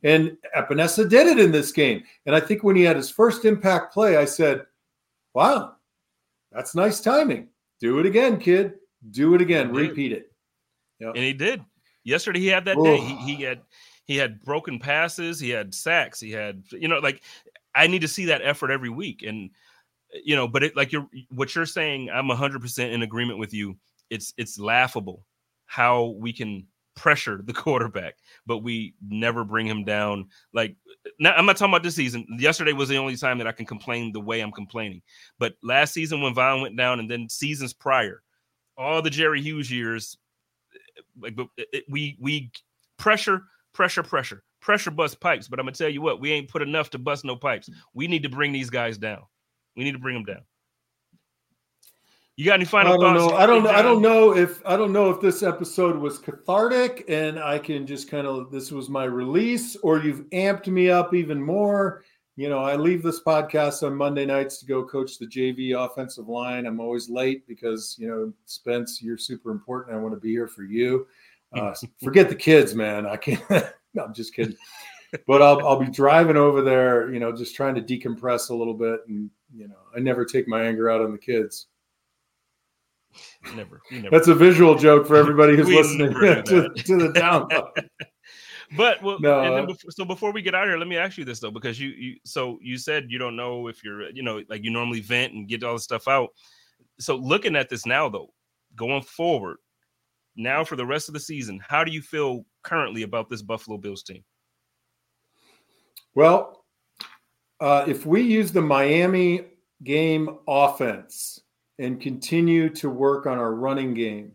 Speaker 2: And Epenesa did it in this game. And I think when he had his first impact play, I said, wow, that's nice timing. Do it again, kid. Do it again. Repeat it.
Speaker 4: Yep. And he did. Yesterday he had that day. He, he had he had broken passes, he had sacks, he had you know like I need to see that effort every week and you know but it like you're what you're saying I'm 100% in agreement with you. It's it's laughable how we can pressure the quarterback, but we never bring him down. Like, uh, now, I'm not talking about this season. Yesterday was the only time that I can complain the way I'm complaining. But last season, when Von went down, and then seasons prior, all the Jerry Hughes years, uh, like uh, we we pressure, pressure, pressure, pressure bust pipes. But I'm gonna tell you what, we ain't put enough to bust no pipes. Hmm. We need to bring these guys down. We need to bring them down. You got any final
Speaker 2: I don't
Speaker 4: thoughts?
Speaker 2: Know. I don't know. I don't know if I don't know if this episode was cathartic and I can just kind of this was my release or you've amped me up even more. You know, I leave this podcast on Monday nights to go coach the JV offensive line. I'm always late because, you know, Spence, you're super important. I want to be here for you. Uh, forget the kids, man. I can't. no, I'm just kidding. But I'll, I'll be driving over there, you know, just trying to decompress a little bit. And, you know, I never take my anger out on the kids.
Speaker 4: Never, never.
Speaker 2: That's a visual joke for everybody who's listening to, to, the download.
Speaker 4: but well, no, uh, before, so before we get out here, let me ask you this though, because you you so you said you don't know if you're you know like you normally vent and get all the stuff out. So looking at this now though, going forward, now for the rest of the season, how do you feel currently about this Buffalo Bills team?
Speaker 2: Well, uh, if we use the Miami game offense and continue to work on our running game,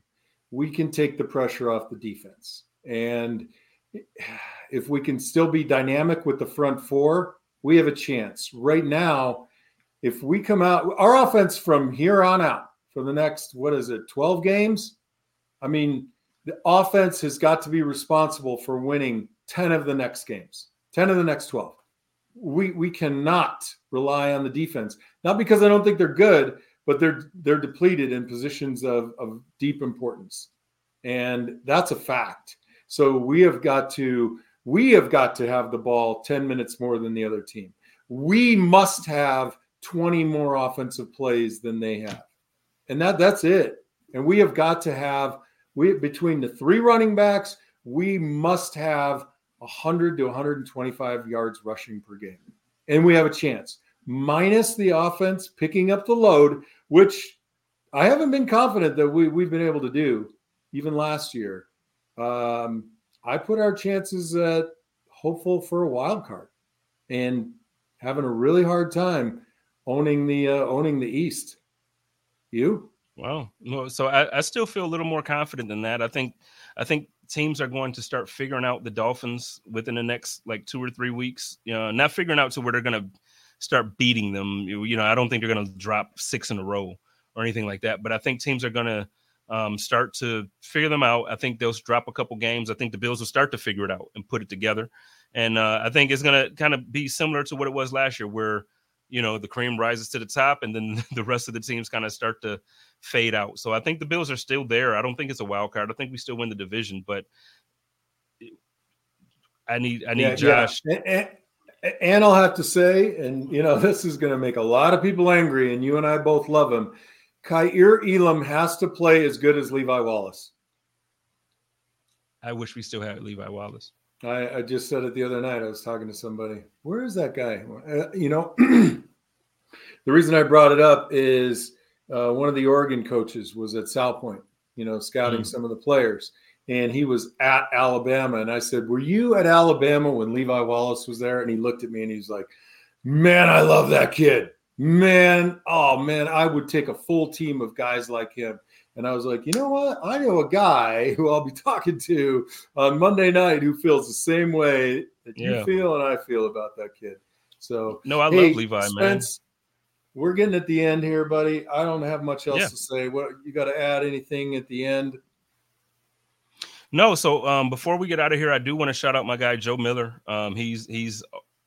Speaker 2: we can take the pressure off the defense. And if we can still be dynamic with the front four, we have a chance. Right now, if we come out, our offense from here on out for the next, what is it, 12 games? I mean, the offense has got to be responsible for winning 10 of the next games, 10 of the next 12. We, we cannot rely on the defense, not because I don't think they're good, but they're they're depleted in positions of, of deep importance. And that's a fact. So we have got to we have got to have the ball 10 minutes more than the other team. We must have 20 more offensive plays than they have. and that that's it. And we have got to have we between the three running backs, we must have 100 to 125 yards rushing per game, and we have a chance. Minus the offense picking up the load, which I haven't been confident that we we've been able to do even last year. Um, I put our chances at hopeful for a wild card, and having a really hard time owning the uh, owning the East. You?
Speaker 4: Wow. Well, so I, I still feel a little more confident than that. I think I think teams are going to start figuring out the Dolphins within the next like two or three weeks. You know, not figuring out to where they're going to start beating them. You know, I don't think they're going to drop six in a row or anything like that. But I think teams are going to um, start to figure them out. I think they'll drop a couple games. I think the Bills will start to figure it out and put it together. And uh, I think it's going to kind of be similar to what it was last year, where you know the cream rises to the top, and then the rest of the teams kind of start to fade out. So I think the Bills are still there. I don't think it's a wild card. I think we still win the division, but I need I need yeah, Josh.
Speaker 2: Yeah. And, and, I'll have to say, and you know, this is going to make a lot of people angry, and you and I both love him. Kaiir Elam has to play as good as Levi Wallace.
Speaker 4: I wish we still had Levi Wallace.
Speaker 2: I, I, just said it the other night. I was talking to somebody. Where is that guy? Uh, you know, the reason I brought it up is uh, one of the Oregon coaches was at South Point, you know, scouting mm. some of the players, and he was at Alabama. And I said, "Were you at Alabama when Levi Wallace was there?" And he looked at me and he's like, "Man, I love that kid. Man, oh man, I would take a full team of guys like him." And I was like, you know what? I know a guy who I'll be talking to on Monday night who feels the same way that yeah. you feel and I feel about that kid. So
Speaker 4: no, I hey, love Levi, Spence,
Speaker 2: man. We're getting at the end here, buddy. I don't have much else yeah. to say. What you got to add anything at the end?
Speaker 4: No, so um, before we get out of here, I do want to shout out my guy Joe Miller. Um, he's he's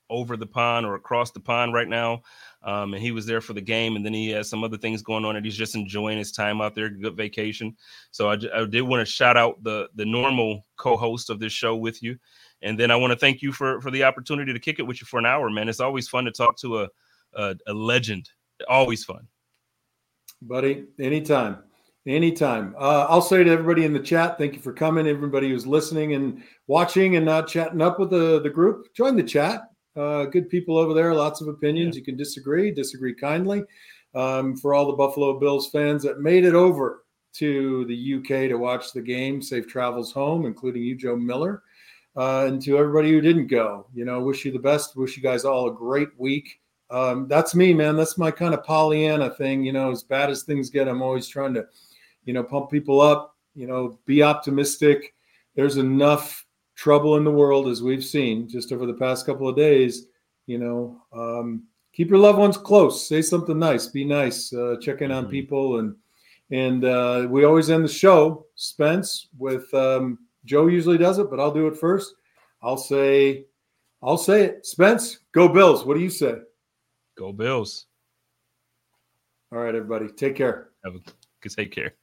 Speaker 4: over the pond or across the pond right now. Um, and he was there for the game, and then he has some other things going on, and he's just enjoying his time out there, good vacation. So I, I did want to shout out the the normal co-host of this show with you, and then I want to thank you for for the opportunity to kick it with you for an hour, man. It's always fun to talk to a a, a legend. Always fun,
Speaker 2: buddy. Anytime. Anytime. Uh, I'll say to everybody in the chat, thank you for coming. Everybody who's listening and watching and not chatting up with the, the group, join the chat. Uh, good people over there, lots of opinions. Yeah. You can disagree, disagree kindly. Um, for all the Buffalo Bills fans that made it over to the UK to watch the game, safe travels home, including you, Joe Miller. Uh, and to everybody who didn't go, you know, wish you the best. Wish you guys all a great week. Um, that's me, man. That's my kind of Pollyanna thing. You know, as bad as things get, I'm always trying to, you know, pump people up. You know, be optimistic. There's enough trouble in the world, as we've seen just over the past couple of days, you know, um, keep your loved ones close. Say something nice. Be nice. Uh, check in on mm-hmm. people, and and uh, we always end the show, Spence, with um, Joe. Usually does it, but I'll do it first. I'll say, I'll say it. Spence, go Bills. What do you say?
Speaker 4: Go Bills.
Speaker 2: All right, everybody. Take care.
Speaker 4: Take care.